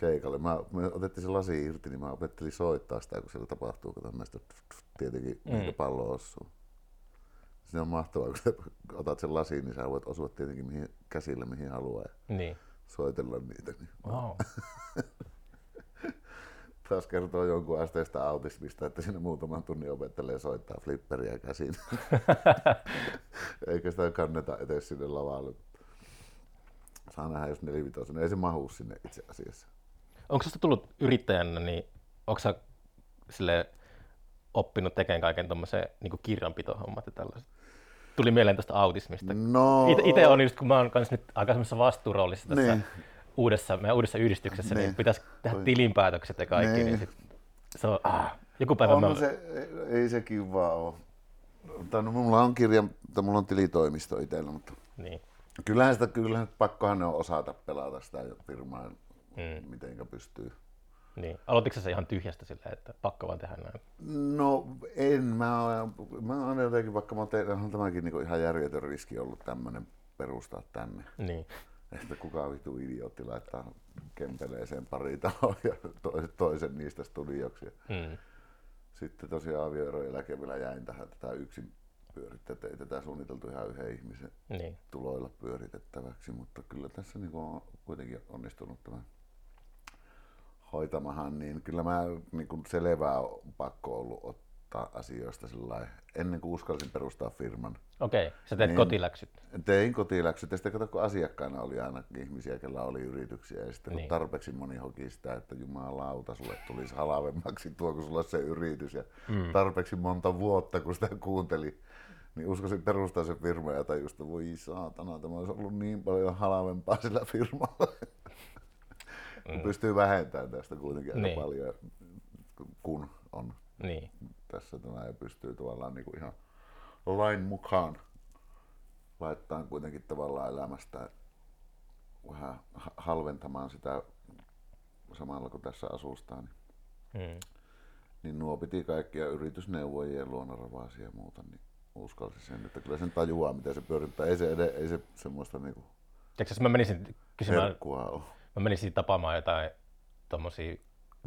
keikalle. Mä, me otettiin se lasi irti, niin mä opettelin soittaa sitä, kun siellä tapahtuu, kun näistä tietenkin mm. mikä pallo osuu. Se on mahtavaa, kun sä otat sen lasiin, niin sä voit osua tietenkin mihin, käsillä mihin haluaa ja
Niin.
soitella niitä. Niin
Wow. [LAUGHS]
taas kertoo jonkun asteista autismista, että siinä muutaman tunnin opettelee soittaa flipperiä käsin. [LAUGHS] Eikä sitä kanneta edes sinne lavalle. Saa nähdä, jos nelivitosen. Ei se mahu sinne itse asiassa.
Onko sinusta tullut yrittäjänä, niin onko sä sille oppinut tekemään kaiken tuommoisen niin kirjanpitohommat ja tällaiset? Tuli mieleen tuosta autismista.
No,
Itse on just, kun mä oon nyt aika semmoisessa vastuuroolissa tässä
Niin.
uudessa, meidän uudessa yhdistyksessä, niin,
Niin.
pitäisi tehdä
Oi.
tilinpäätökset ja kaikki, niin,
Niin.
sit, se on, ah, joku päivä
on
mä,
se, ei se kiva ole. Tai no, mulla on kirja, tai mulla on tilitoimisto itsellä, mutta
niin,
kyllähän sitä, kyllähän pakkohan ne on osata pelata sitä firmaa,
Mm.
mitenkä pystyy.
niin. Aloititko se ihan tyhjästä silleen, että pakko vaan tehdä näin?
No en, mä mä oon jotenkin, vaikka mä tehnyt, on tämäkin niinku ihan järjetön riski ollut tämmönen perustaa tänne.
Niin,
Että kuka vitu idiootti laittaa kempeleeseen pari taloa ja toisen, toisen niistä studioksi.
Mm.
Sitten tosiaan avioeron jälkeen vielä jäin tähän tätä yksin pyörittää, ei tätä suunniteltu ihan yhden ihmisen
niin,
tuloilla pyöritettäväksi, mutta kyllä tässä niin on kuitenkin onnistunut tämä hoitamahan, niin kyllä mä niin kuin selvää on pakko ollut ottaa asioista sillä ennen kuin uskalsin perustaa firman.
okei, okay. sä teet
Niin.
kotiläksyt.
Tein kotiläksyt ja sitten kato, kun asiakkaina oli aina ihmisiä, kellä oli yrityksiä ja sitten
Niin.
tarpeeksi moni hoki sitä, että jumalauta, sulle tulisi halvemmaksi tuo, kun sulla on se yritys ja mm. tarpeeksi monta vuotta, kun sitä kuunteli, niin uskoisin perustaa se firma ja tajusin, että voi saatana, tämä olisi ollut niin paljon halvempaa sillä firmalla. [LAUGHS] Mm. Pystyy vähentämään tästä kuitenkin aika
Niin.
paljon, kun on
Niin,
tässä tämä ja pystyy tavallaan niin kuin ihan lain mukaan laittamaan kuitenkin tavallaan elämästä vähän ha- halventamaan sitä samalla kun tässä asustaa, niin,
mm.
niin nuo piti kaikkia yritysneuvojia ja luonnonravaisia ja muuta, niin uskalsi sen, että kyllä sen tajuaa, miten se pyörittää. Ei se, ei se semmoista niinku
Tiedätkö, jos mä menisin kysymään. Mä menisin tapaamaan jotain tommosia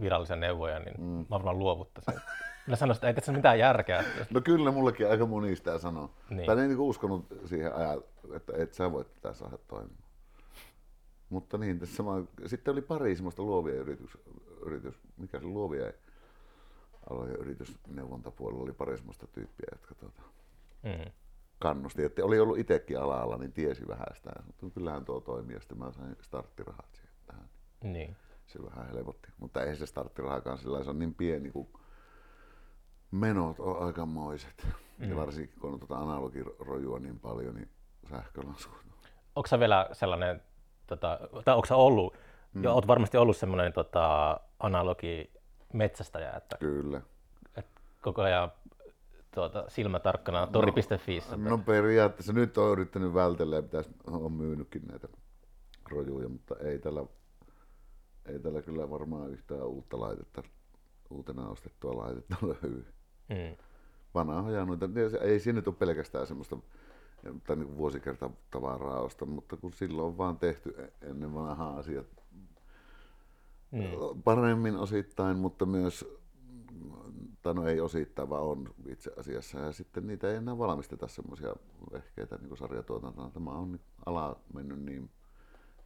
virallisia neuvoja, niin mm. mä varmaan luovuttaisin. [LAUGHS] Mä sanoisin, että ei tässä mitään järkeä.
No kyllä mullekin aika moni sitä sanoo.
Niin.
Tai ei niinku uskonut siihen ajan, että et sä voit tätä saada toimimaan. Mutta niin, tässä sama, sitten oli pari semmoista luovia yritys, yritys mikä se luovia alojen yritysneuvontapuolella oli pari semmoista tyyppiä, jotka tuota,
Mm.
kannusti. Että oli ollut itsekin alalla, niin tiesi vähän sitä. Mutta kyllähän tuo toimii ja sitten mä sain starttirahat.
Niin.
Se vähän helpotti. Mutta ei se starttirahakaan sillä se on niin pieni, kun menot on aikamoiset. Mm. Ja varsinkin kun on tuota analogirojua niin paljon, niin sähkölasku.
Onko sä vielä sellainen, tota, tai onko sä ollut, mm. ja oot varmasti ollut semmoinen tota, analogi metsästäjä, että,
Kyllä.
että koko ajan tuota, silmä tarkkana tori.fi.
No periaatteessa nyt on yrittänyt vältellä ja pitäisi, on myynytkin näitä rojuja, mutta ei tällä, ei tällä kyllä varmaan yhtään uutta laitetta, uutena ostettua laitetta löydy.
mm.
vanhoja noita, se- ei siinä nyt ole pelkästään semmoista tai niin vuosikerta tavaraa osta, mutta kun silloin on vaan tehty e- ennen vanhaa asiat
Mm.
paremmin osittain, mutta myös, tai no ei osittain, vaan on itse asiassa. Ja sitten niitä ei enää valmisteta semmoisia vehkeitä niin kuin sarjatuotantona. Tämä on niin ala mennyt niin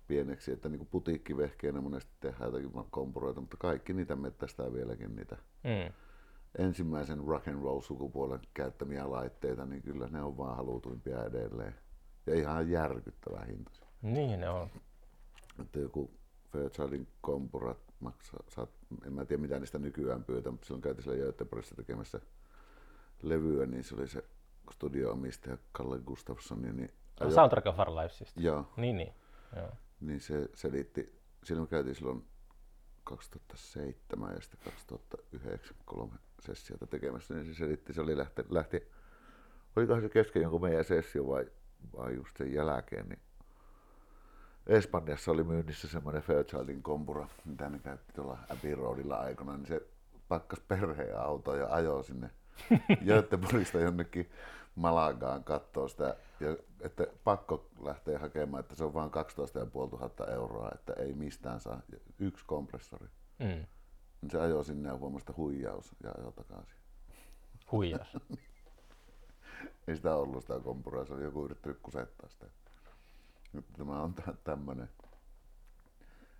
pieneksi, että niin putiikkivehkeenä monesti tehdään jotakin kompuroita, mutta kaikki niitä mettästää vieläkin niitä
Mm.
ensimmäisen rock and roll sukupuolen käyttämiä laitteita, niin kyllä ne on vaan halutuimpia edelleen. Ja ihan järkyttävää hinta.
Niin ne on.
että joku Fairchildin kompurat maksaa, saat, en mä tiedä mitä niistä nykyään pyytää, mutta silloin käytiin siellä Göteborgissa tekemässä levyä, niin se oli se studio-omistaja Kalle Gustafsson. Niin,
ajo, Soundtrack of Our Lives siis.
Joo.
Niin, niin. Joo.
Niin se selitti, silloin käytiin silloin 2007 ja sitten 2009 kolme sessiota tekemässä, niin se selitti, se oli lähti, lähti olikohan se kesken jonkun meidän sessio vai, vai just sen jälkeen, niin Espanjassa oli myynnissä semmoinen Fairchildin kompura, mitä ne käytti tuolla Abbey Roadilla aikana, niin se pakkas perheen auto ja ajoi sinne Göteborgista jonnekin Malagaan kattoo sitä, ja että pakko lähteä hakemaan, että se on vain 12 500 euroa, että ei mistään saa yksi kompressori. Mm. Se ajoi sinne ja huomasta huijaus ja ajoi takaisin.
Huijaus? [LAUGHS]
ei sitä ollut sitä kompuraa, se oli joku yrittänyt kusettaa sitä. Nyt tämä on tämmöinen,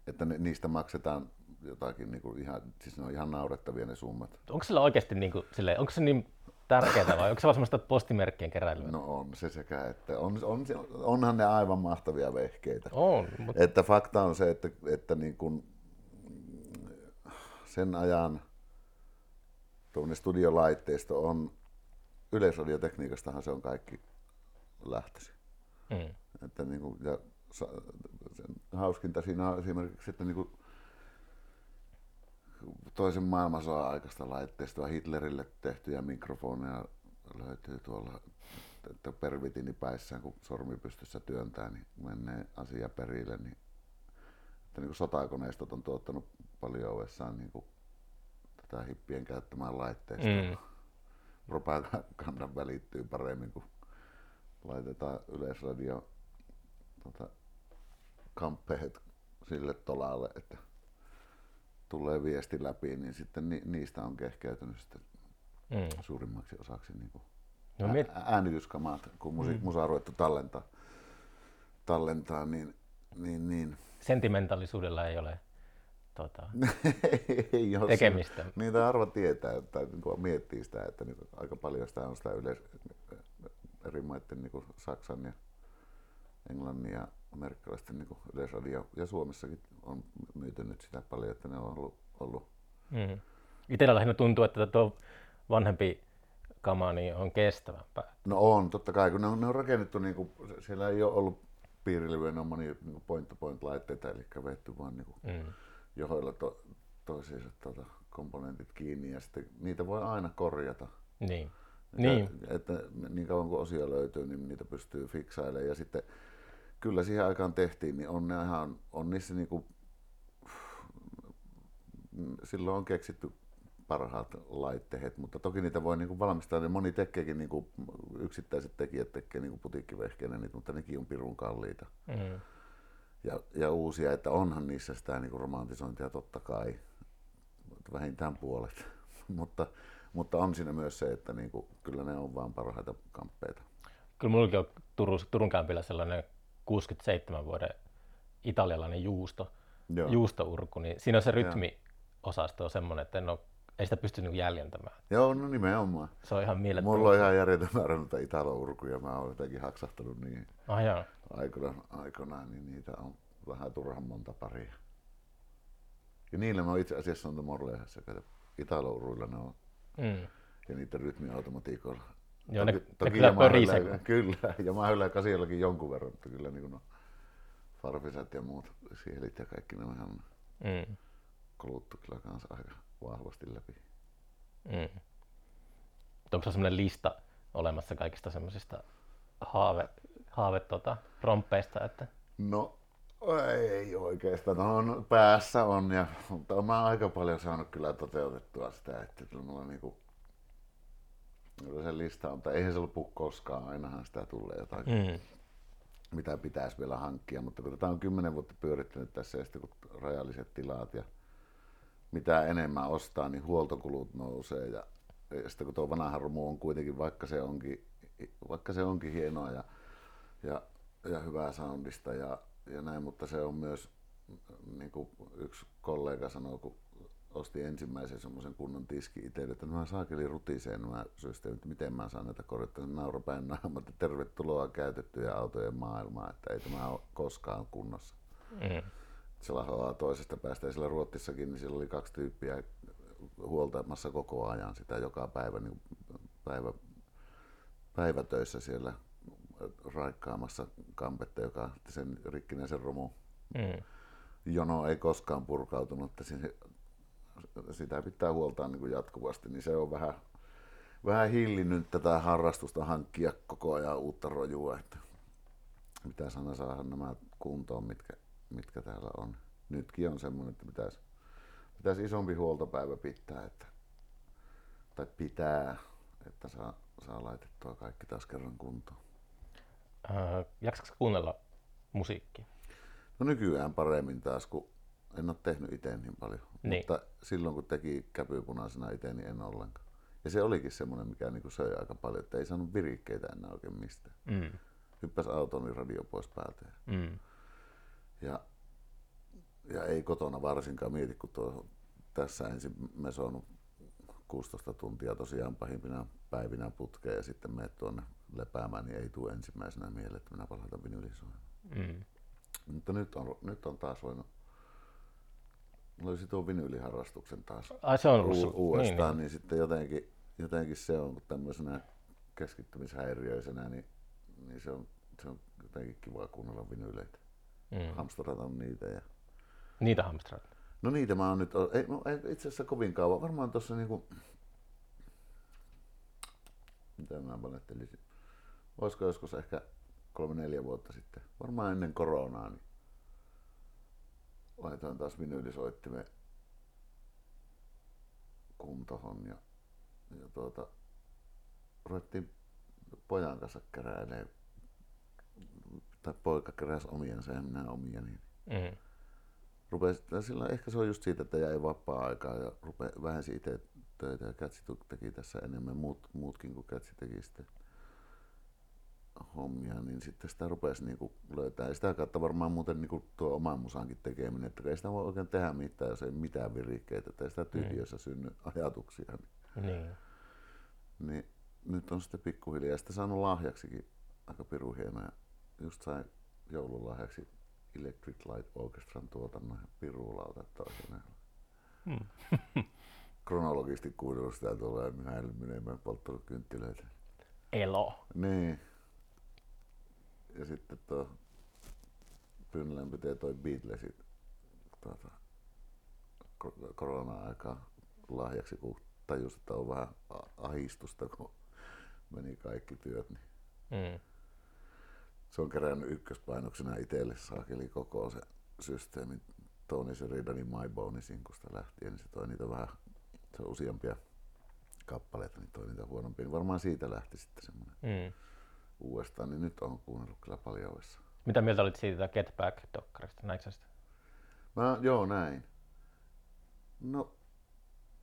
että ne, niistä maksetaan jotakin niin kuin ihan, siis ne on ihan naurettavia ne summat.
Onko sillä oikeasti niin kuin, silleen, onko se niin tärkeää vai onko se vaan semmoista postimerkkien keräilyä?
No on se sekä, että on, on, onhan ne aivan mahtavia vehkeitä.
On.
Mutta... Että fakta on se, että, että niin kuin sen ajan studiolaitteisto on, yleisradiotekniikastahan se on kaikki lähtöisin. Mm. Että niin kuin, ja hauskinta siinä on esimerkiksi, että niin kuin toisen maailmansodan aikaista laitteistoa Hitlerille tehtyjä mikrofoneja löytyy tuolla, että pervitini päissään, kun sormi pystyssä työntää, niin menee asia perille, niin, että niin sotakoneistot on tuottanut paljon ovessaan niin kuin tätä hippien käyttämään laitteistoa. Mm. Propaganda välittyy paremmin, kun laitetaan yleisradio tota, kamppeet sille tolalle, että tulee viesti läpi, niin sitten ni, niistä on kehkeytynyt sitten mm. suurimmaksi osaksi niin kuin no, mit... äänityskamat, kun musi, mm. musa on ruvettu tallentaa, tallentaa niin, niin, niin.
Sentimentaalisuudella ei ole tota, [LAUGHS] ei ole tekemistä. Se,
niitä arva tietää, että niin miettii sitä, että niin, aika paljon sitä on sitä yleis, eri maiden niin Saksan ja Englannin ja amerikkalaisten niin yleisradio ja Suomessakin on myyty nyt sitä paljon, että ne on ollut. ollut. Mm.
Itsellä lähinnä tuntuu, että tuo vanhempi kama niin on kestävämpää.
No on, totta kai, kun ne on, ne on rakennettu, niin kuin, siellä ei ole ollut piirilevyjen on moni niin point-to-point laitteita, eli vetty vaan niin kuin, mm. johoilla to, toisiinsa tuota, komponentit kiinni ja sitten niitä voi aina korjata.
Niin.
Että, niin. Että niin kauan kuin osia löytyy, niin niitä pystyy fiksailemaan. Ja sitten kyllä siihen aikaan tehtiin, niin on, ne ihan, on niissä niinku, silloin on keksitty parhaat laitteet, mutta toki niitä voi niinku valmistaa, niin moni tekeekin, niinku, yksittäiset tekijät tekee niinku putiikkivehkeenä niitä, mutta nekin on pirun kalliita. Mm. Ja, ja uusia, että onhan niissä sitä niinku romantisointia totta kai, vähintään puolet, [LAUGHS] mutta, mutta on siinä myös se, että niinku, kyllä ne on vaan parhaita kamppeita.
Kyllä minullakin on Turun, Turun kämpillä sellainen 67 vuoden italialainen juusto, Joo. juustourku, niin siinä on se rytmiosasto on semmoinen, että en ole, ei sitä pysty niinku jäljentämään.
Joo, no nimenomaan.
Se on ihan mielettömän.
Mulla on ihan järjetön määrä noita italo-urkuja, mä oon jotenkin haksahtanut niin
ah, joo.
Aikoinaan, aikoinaan, niin niitä on vähän turhan monta paria. Ja niillä mä itse asiassa on Morleihassa, että italo-uruilla ne on. Mm. Ja niiden rytmiautomatiikoilla
Joo, toki, ne, toki ne kyllä pörisee.
Kyllä, ja mä hyllään kasiallakin jonkun verran, että kyllä niin no, farfisat ja muut sielit ja kaikki ne on ihan mm. koluttu kyllä kanssa aika vahvasti läpi.
Mm. Onko se sellainen lista olemassa kaikista semmoisista haave, haave tota, romppeista? Että...
No ei oikeastaan. No, no, päässä on, ja, mutta mä aika paljon saanut kyllä toteutettua sitä, että mulla niinku, se lista on, mutta eihän se lopu koskaan, ainahan sitä tulee jotakin, mm. mitä pitäisi vielä hankkia, mutta kun tätä on kymmenen vuotta pyörittänyt tässä ja sitten kun rajalliset tilat ja mitä enemmän ostaa, niin huoltokulut nousee ja, ja sitten kun tuo vanha romu on kuitenkin, vaikka se onkin, vaikka se onkin hienoa ja, ja, ja hyvää soundista ja, ja näin, mutta se on myös, niin kuin yksi kollega sanoi, kun osti ensimmäisen semmoisen kunnon tiski itselle, että mä saakeli rutiseen nämä systeemit, miten mä saan näitä korjattua. Naurapäin naamat, tervetuloa käytettyjä autojen maailmaan, että ei tämä ole koskaan kunnossa. Mm. se lahoaa toisesta päästä. Ja siellä Ruottissakin, niin siellä oli kaksi tyyppiä huoltamassa koko ajan sitä joka päivä, niin päivä, päivätöissä siellä raikkaamassa kampetta, joka sen rikkinen sen romu.
Mm.
Jono ei koskaan purkautunut, että sitä pitää huoltaa niin kuin jatkuvasti, niin se on vähän, vähän hillinnyt tätä harrastusta hankkia koko ajan uutta rojua, että mitä sana saada nämä kuntoon, mitkä, mitkä täällä on. Nytkin on semmoinen, että pitäisi, pitäisi isompi huoltopäivä pitää, että, tai pitää, että saa, saa laitettua kaikki taas kerran kuntoon.
Äh, jaksatko kuunnella musiikkia?
No nykyään paremmin taas, kun en ole tehnyt itse niin paljon.
Niin.
Mutta silloin kun teki käpypunaisena itse, niin en ollenkaan. Ja se olikin semmoinen, mikä niin söi aika paljon, että ei saanut virikkeitä enää oikein mistään.
Mm.
Hyppäsi autoon, niin radio pois päältä.
Mm.
Ja, ja ei kotona varsinkaan mieti, kun tuo tässä ensin mesonut 16 tuntia tosiaan pahimpina päivinä putkeen ja sitten menet tuonne lepäämään, niin ei tule ensimmäisenä mieleen, että minä palautan vinylisoimaan.
Mm.
Mutta nyt on, nyt on taas voinut löysi tuon vinyyliharrastuksen taas
Ai se on
u-
sun-
uudestaan, niin,
niin,
niin sitten jotenkin, jotenkin se on tämmöisenä keskittymishäiriöisenä, niin, niin se, on, se on jotenkin kiva kuunnella vinyyleitä.
Mm.
Hamsterataan niitä. Ja...
Niitä hamstraat.
No niitä mä oon nyt, ei, no, ei itse asiassa kovin kauan, varmaan tuossa niinku, mitä mä panettelisin, olisiko joskus ehkä kolme neljä vuotta sitten, varmaan ennen koronaa, niin laitoin taas vinyylisoittimen kuntohon ja, ja tuota, ruvettiin pojan kanssa keräilee, tai poika keräsi omiansa ja minä omia, niin
Mm.
rupesi, tai silloin ehkä se on just siitä, että jäi vapaa-aikaa ja rupe, vähensi itse töitä ja Kätsi teki tässä enemmän, muut, muutkin kuin Kätsi teki sitten hommia, niin sitten sitä rupesi niinku löytää. Ja sitä kautta varmaan muuten niinku tuo oman musankin tekeminen, että ei sitä voi oikein tehdä mitään, jos ei mitään virikkeitä, että ei sitä tyhjössä synny ajatuksia. Niin,
Niin.
niin nyt on sitten pikkuhiljaa ja sitten saanut lahjaksikin aika piru hienoja. Just sain joululahjaksi Electric Light Orchestran tuotannon ja pirulauta toisena.
Mm. [LAUGHS]
Kronologisesti kuunnellut sitä tulee näille menemään polttanut kynttilöitä.
Elo.
Niin. Ja sitten tuo Pynnälän pitää toi Beatlesit tuota, ko- korona-aikaa lahjaksi, kun tajus, että on vähän ahistusta, kun meni kaikki työt. Niin
Mm.
se on kerännyt ykköspainoksena itselle saakeli koko se systeemi. Tony Sheridanin My Bonesin, kun sitä lähtien, niin se toi niitä vähän, se on useampia kappaleita, niin toi niitä huonompia. Niin varmaan siitä lähti sitten semmoinen
Mm.
Uudestaan, niin nyt on kuunnellut kyllä paljon uudestaan.
Mitä mieltä olit siitä Get Back-dokkarista? Näitkö sitä?
Mä, joo, näin. No,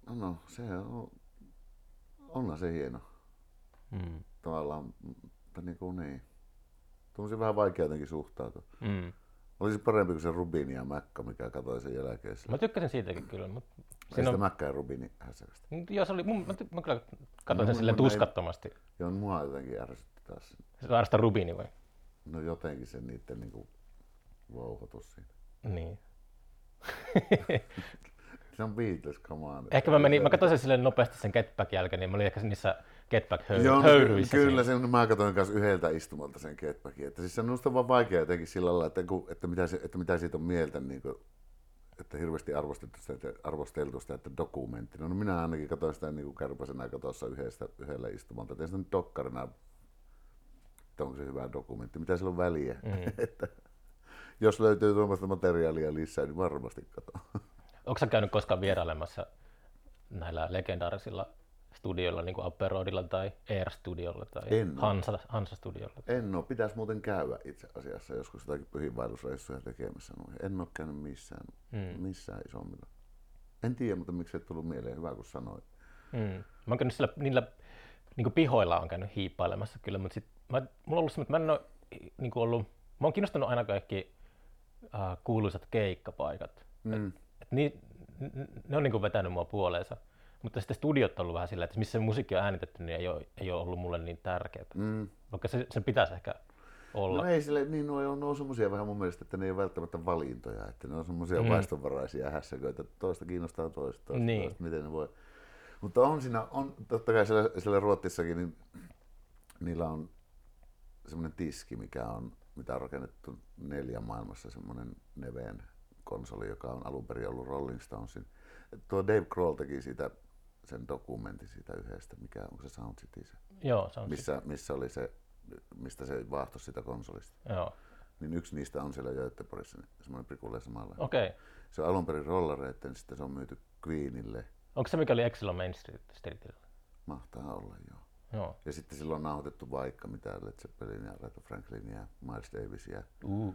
no, no se on, onhan se hieno.
Mm.
Tavallaan, mutta niin kuin niin. Tuommoisia vähän vaikea jotenkin suhtautua.
Mm.
Olisi parempi kuin se Rubini ja Mäkkä, mikä katoi sen jälkeen.
Mä tykkäsin siitäkin kyllä, mutta
Ei
siinä
sitä
on,
Mäkkä ja Rubini hässäkästä.
joo, se oli, mun, mä, ty- mä kyllä katsoin
No,
sen silleen
mun ei-
tuskattomasti.
Joo, mua jotenkin ärsytti taas. se.
Se Rubini vai?
No jotenkin se niiden niinku vouhotus siinä.
Niin. [LAUGHS]
Se on Beatles, come on.
Ehkä mä menin, mä katsoin sen silleen nopeasti sen Get Back jälkeen, niin mä olin ehkä niissä Get Back höy-
Joo, no,
höyryissä.
kyllä,
siinä.
se, mä katsoin myös yhdeltä istumalta sen Getbackin. Että siis se on minusta vaan vaikea jotenkin sillä lailla, että, kun, että, mitä, että mitä siitä on mieltä, niin kuin, että hirveästi arvostettu sitä, että, arvosteltu sitä, että dokumenttina. No minä ainakin katsoin sitä niin kuin kärpäsenä tuossa yhdestä, yhdellä istumalta. Sitä nyt dokkarina, että onko se hyvä dokumentti, mitä sillä on väliä. Mm. [LAUGHS] että, jos löytyy tuommoista materiaalia lisää, niin varmasti katson. [LAUGHS]
Onko sä käynyt koskaan vierailemassa näillä legendaarisilla studioilla, niin kuin Upperoadilla tai Air Studiolla tai
En.
Hansa, Hansa Studiolla?
En ole, pitäisi muuten käydä itse asiassa joskus jotakin pyhinvaellusreissuja tekemässä. En ole käynyt missään,
Mm.
missään isommilla. En tiedä, mutta miksi ei tullut mieleen, hyvä kun sanoit.
Mm. Mä oon käynyt sillä, niillä niin kuin pihoilla on käynyt hiippailemassa kyllä, mutta sit mä, mulla on ollut semmoinen, että mä en ole niin ollut, mä oon kiinnostunut aina kaikki äh, kuuluisat keikkapaikat.
Mm.
Et ni, n- ne on niin kuin vetänyt mua puoleensa. Mutta sitten studiot on ollut vähän sillä, että missä se musiikki on äänitetty, niin ei ole, ei ole ollut mulle niin tärkeää.
Mm.
Vaikka se, sen pitäisi ehkä olla.
No ei sille, niin nuo on, on semmosia vähän mun mielestä, että ne ei ole välttämättä valintoja, että ne on semmoisia
Mm.
vaistonvaraisia hässäköitä, että toista kiinnostaa toista, toista,
Niin.
toista, miten ne voi. Mutta on siinä, on totta kai siellä, siellä Ruotsissakin, niin niillä on semmoinen tiski, mikä on, mitä on rakennettu neljän maailmassa, semmoinen Neveen konsoli, joka on alun perin ollut Rolling Stonesin. Tuo Dave Grohl teki siitä sen dokumentin siitä yhdestä, mikä onko se Sound City, se,
Joo, se on
missä, missä oli se, mistä se vaahto sitä konsolista.
Joo.
Niin yksi niistä on siellä Göteborgissa, semmoinen prikulleen samalla.
Okei. Okay.
Se on alun perin rollareitten, niin sitten se on myyty Queenille.
Onko se mikä oli on Main Street, Streetillä?
Mahtaa olla, joo.
Joo.
Ja sitten silloin on nauhoitettu vaikka mitä Led Zeppelin ja Aretha Franklin ja Miles Davis ja
Uh.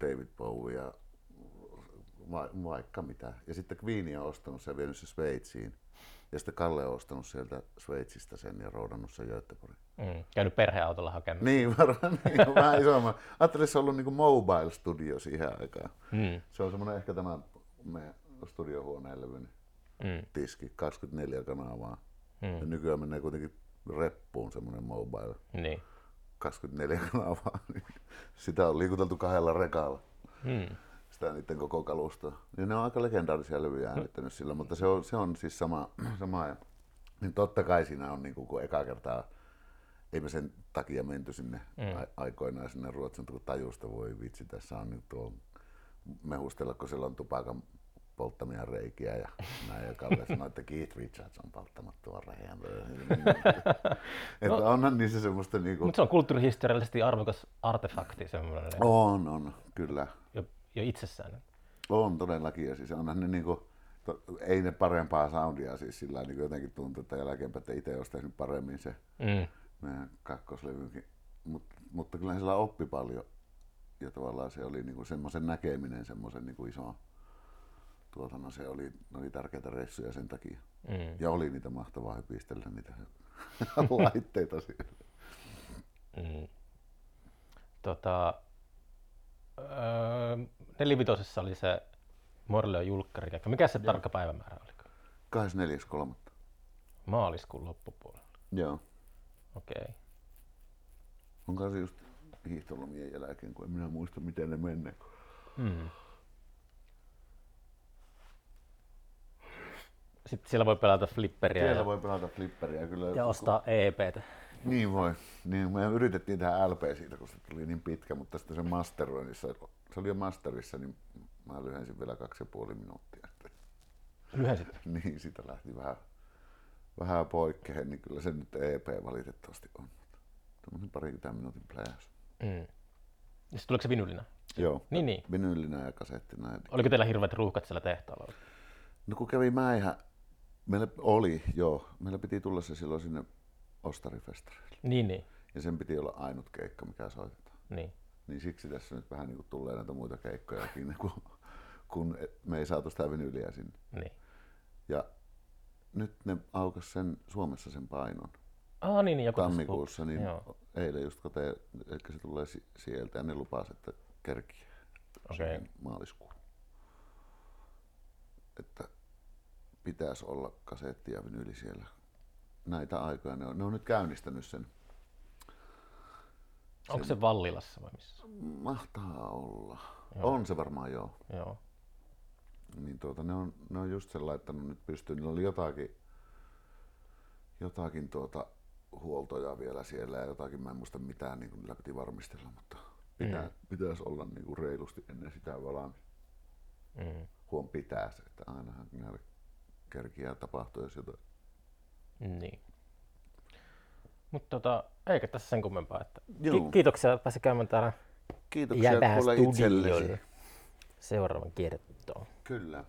David Bowie ja va- vaikka mitä. Ja sitten Queen on ostanut sen ja vienyt se Sveitsiin. Ja sitten Kalle on ostanut sieltä Sveitsistä sen ja roudannut sen Göteborgiin.
Mm. Käynyt perheautolla hakemassa.
Niin, [LAUGHS] varmaan niin, vähän isomman. Ajattelin, että se on ollut niin mobile studio siihen aikaan.
Mm.
Se on semmoinen ehkä tämä meidän studiohuoneen levyn
Mm.
tiski, 24 kanavaa. Ja
Mm.
nykyään menee kuitenkin reppuun semmoinen mobile,
Niin.
24 kanavaa. [LAUGHS] niin Sitä on liikuteltu kahdella rekalla,
Mm.
sitä niiden koko kalustoa. Ja ne on aika legendaarisia levyjä äänittänyt sillä, mutta se on, se on siis sama, [CLEARS THROAT] sama ja, niin totta kai siinä on, niin kuin, kun eka kertaa, ei me sen takia menty sinne
Mm.
aikoinaan sinne Ruotsin, kun tajusta voi vitsi, tässä on nyt tuo mehustella, kun siellä on tupakan polttamia reikiä ja näin. Ja Kalle sanoi, että Keith Richards on polttanut tuon reiän. [LAUGHS] että onhan niissä semmoista niinku...
Mutta se on kulttuurihistoriallisesti arvokas artefakti semmoinen
On, on, kyllä.
jo, jo itsessään.
On todellakin. Ja siis onhan ne niinku, to, ei ne parempaa soundia siis sillä niin jotenkin tuntuu, että jälkeenpäin, että itse olisi tehnyt paremmin se
Mm.
meidän kakkoslevykin. Mut, mutta kyllä sillä oppi paljon. Ja tavallaan se oli niinku semmoisen näkeminen, semmoisen niinku iso tuotannon, se oli, ne oli tärkeitä reissuja sen takia.
Mm.
Ja oli niitä mahtavaa hypistellä niitä [LAUGHS] laitteita siellä.
Mm. Tota, öö, nelivitosessa oli se Morleo julkkari. Mikä se tarkka päivämäärä oli?
24.3.
Maaliskuun loppupuolella.
Joo.
Okei. Okay.
Onko se just hiihtolomien jälkeen, kun en minä muista miten ne menee.
Mm. Sitten siellä voi pelata flipperiä
Siellä
ja,
voi pelata flipperiä kyllä.
ja ostaa EPtä.
Niin voi. Niin, me yritettiin tehdä LP siitä, kun se tuli niin pitkä, mutta sitten se masteroinnissa, se oli jo masterissa, niin mä lyhensin vielä kaksi ja puoli minuuttia.
Lyhensit. [LAUGHS]
Niin, siitä lähti vähän, vähän poikkeen, niin kyllä se nyt EP valitettavasti on. Tämmöinen parikymmentä minuutin pläjäys.
Mm. Ja sitten tuliko se vinyllinä?
Joo.
Niin, niin.
Vinyllinä ja kasettina. ja
Oliko teillä hirveät ruuhkat siellä tehtaalla?
No kun kävi mäihä, meillä oli, joo, meillä piti tulla se silloin sinne Ostarifestareille.
Niin, niin.
Ja sen piti olla ainut keikka, mikä soitetaan.
niin.
Niin siksi tässä nyt vähän niin kuin tulee näitä muita keikkojakin, [LAUGHS] kun, kun me ei saatu sitä vinyyliä sinne.
niin.
Ja nyt ne aukas sen Suomessa sen painon
Ah, niin, niin joku
tammikuussa, niin
Joo.
eilen just kun te, eli se tulee si- sieltä ja ne lupasi, että kerkiä siihen maaliskuun. Että pitäisi olla kasetti ja vinyyli siellä näitä aikoja. Ne on, ne on nyt käynnistänyt sen.
Onko se Vallilassa vai missä?
Mahtaa olla.
Joo.
On se varmaan joo.
Joo.
Niin tuota, ne, on, ne on just sen laittanut nyt pystyyn. Niillä oli jotakin, jotakin tuota huoltoja vielä siellä ja jotakin, mä en muista mitään, niin kuin niillä piti varmistella, mutta pitää,
Mm.
pitäisi olla niin kuin reilusti ennen sitä valmis.
Mm.
Huom pitää se, että ainahan näillä kerkiää tapahtua, jos jotain.
Niin. Mutta tota, eikä tässä sen kummempaa. Että ki- kiitoksia, pääsi käymään täällä
Kiitoksia kuule itsellesi.
seuraavan kiertoon.
Kyllä.